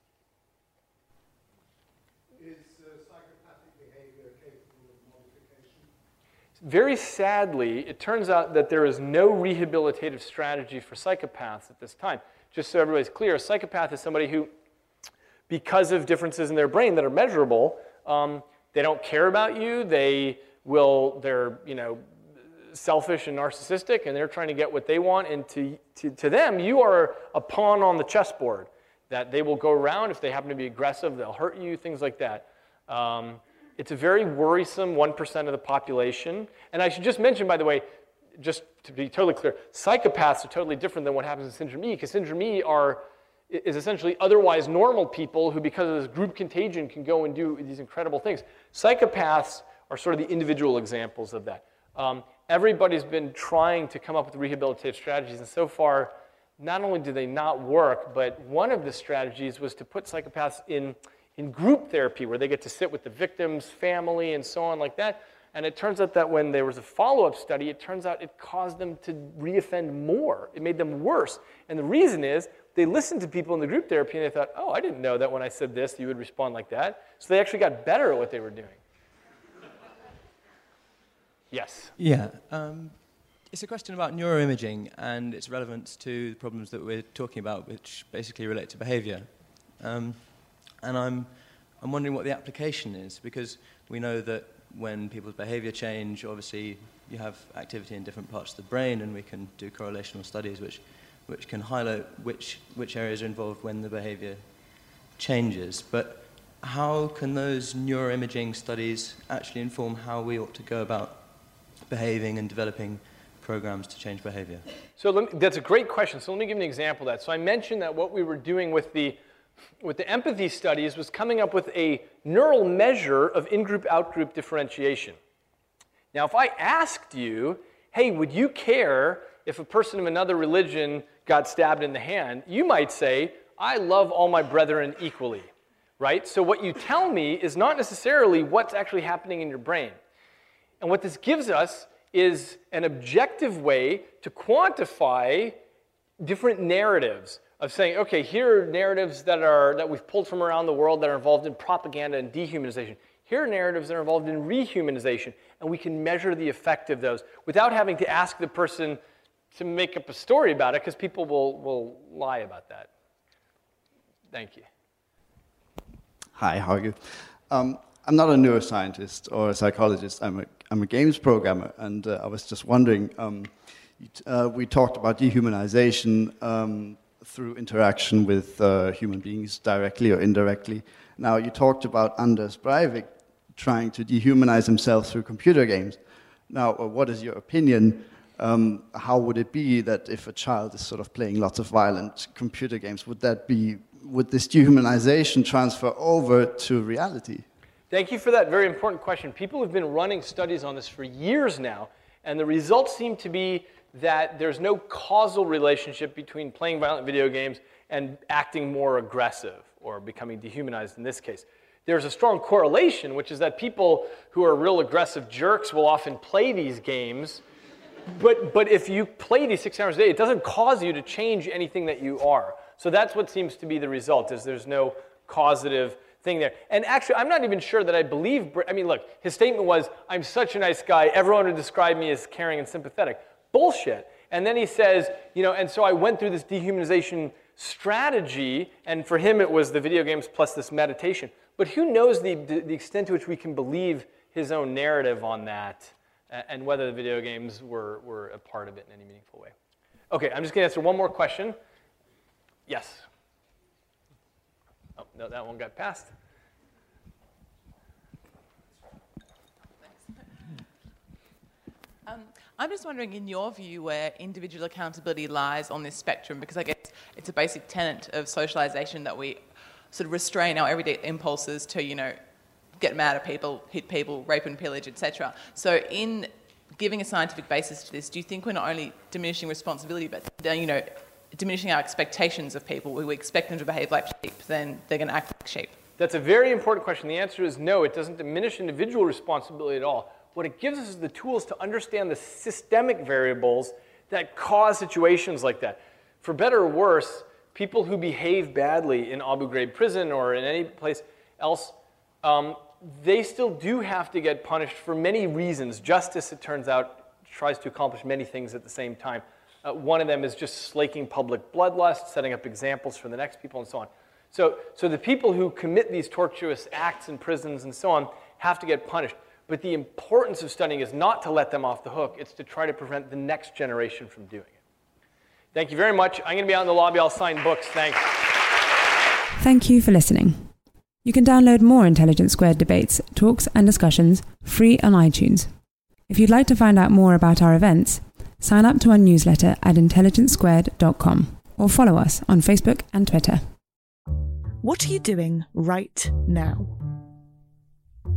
Is uh, psychopathic behavior capable of modification? Very sadly, it turns out that there is no rehabilitative strategy for psychopaths at this time just so everybody's clear, a psychopath is somebody who, because of differences in their brain that are measurable, um, they don't care about you. They will, they're, you know, selfish and narcissistic, and they're trying to get what they want. And to, to, to them, you are a pawn on the chessboard that they will go around. If they happen to be aggressive, they'll hurt you, things like that. Um, it's a very worrisome 1% of the population. And I should just mention, by the way, just to be totally clear, psychopaths are totally different than what happens in syndrome E, because syndrome E are, is essentially otherwise normal people who, because of this group contagion, can go and do these incredible things. Psychopaths are sort of the individual examples of that. Um, everybody's been trying to come up with rehabilitative strategies, and so far, not only do they not work, but one of the strategies was to put psychopaths in, in group therapy where they get to sit with the victim's family and so on, like that. And it turns out that when there was a follow up study, it turns out it caused them to reoffend more. It made them worse. And the reason is they listened to people in the group therapy and they thought, oh, I didn't know that when I said this, you would respond like that. So they actually got better at what they were doing. Yes? Yeah. Um, it's a question about neuroimaging and its relevance to the problems that we're talking about, which basically relate to behavior. Um, and I'm, I'm wondering what the application is, because we know that when people's behavior change, obviously you have activity in different parts of the brain, and we can do correlational studies which, which can highlight which, which areas are involved when the behavior changes. But how can those neuroimaging studies actually inform how we ought to go about behaving and developing programs to change behavior? So me, that's a great question. So let me give an example of that. So I mentioned that what we were doing with the with the empathy studies was coming up with a neural measure of in group out group differentiation. Now, if I asked you, hey, would you care if a person of another religion got stabbed in the hand? You might say, I love all my brethren equally, right? So, what you tell me is not necessarily what's actually happening in your brain. And what this gives us is an objective way to quantify different narratives of saying, okay, here are narratives that, are, that we've pulled from around the world that are involved in propaganda and dehumanization. Here are narratives that are involved in rehumanization, and we can measure the effect of those without having to ask the person to make up a story about it, because people will, will lie about that. Thank you. Hi, how are you? Um, I'm not a neuroscientist or a psychologist. I'm a, I'm a games programmer, and uh, I was just wondering. Um, uh, we talked about dehumanization um, through interaction with uh, human beings, directly or indirectly. Now, you talked about Anders Breivik trying to dehumanize himself through computer games. Now, uh, what is your opinion? Um, how would it be that if a child is sort of playing lots of violent computer games, would that be would this dehumanization transfer over to reality? Thank you for that very important question. People have been running studies on this for years now, and the results seem to be that there's no causal relationship between playing violent video games and acting more aggressive or becoming dehumanized in this case. There's a strong correlation, which is that people who are real aggressive jerks will often play these games. But, but if you play these six hours a day, it doesn't cause you to change anything that you are. So that's what seems to be the result, is there's no causative thing there. And actually, I'm not even sure that I believe, I mean, look, his statement was, I'm such a nice guy, everyone would describe me as caring and sympathetic bullshit. And then he says, you know, and so I went through this dehumanization strategy, and for him it was the video games plus this meditation. But who knows the, the extent to which we can believe his own narrative on that and whether the video games were, were a part of it in any meaningful way. Okay, I'm just going to answer one more question. Yes. Oh, no, that one got passed. Um, I'm just wondering, in your view, where individual accountability lies on this spectrum, because I guess it's a basic tenet of socialization that we sort of restrain our everyday impulses to, you know, get mad at people, hit people, rape and pillage, etc. So, in giving a scientific basis to this, do you think we're not only diminishing responsibility, but you know, diminishing our expectations of people? We expect them to behave like sheep, then they're going to act like sheep. That's a very important question. The answer is no. It doesn't diminish individual responsibility at all. What it gives us is the tools to understand the systemic variables that cause situations like that. For better or worse, people who behave badly in Abu Ghraib prison or in any place else, um, they still do have to get punished for many reasons. Justice, it turns out, tries to accomplish many things at the same time. Uh, one of them is just slaking public bloodlust, setting up examples for the next people, and so on. So, so the people who commit these tortuous acts in prisons and so on have to get punished. But the importance of studying is not to let them off the hook, it's to try to prevent the next generation from doing it. Thank you very much. I'm going to be out in the lobby. I'll sign books. Thanks. Thank you for listening. You can download more Intelligence Squared debates, talks, and discussions free on iTunes. If you'd like to find out more about our events, sign up to our newsletter at intelligencesquared.com or follow us on Facebook and Twitter. What are you doing right now?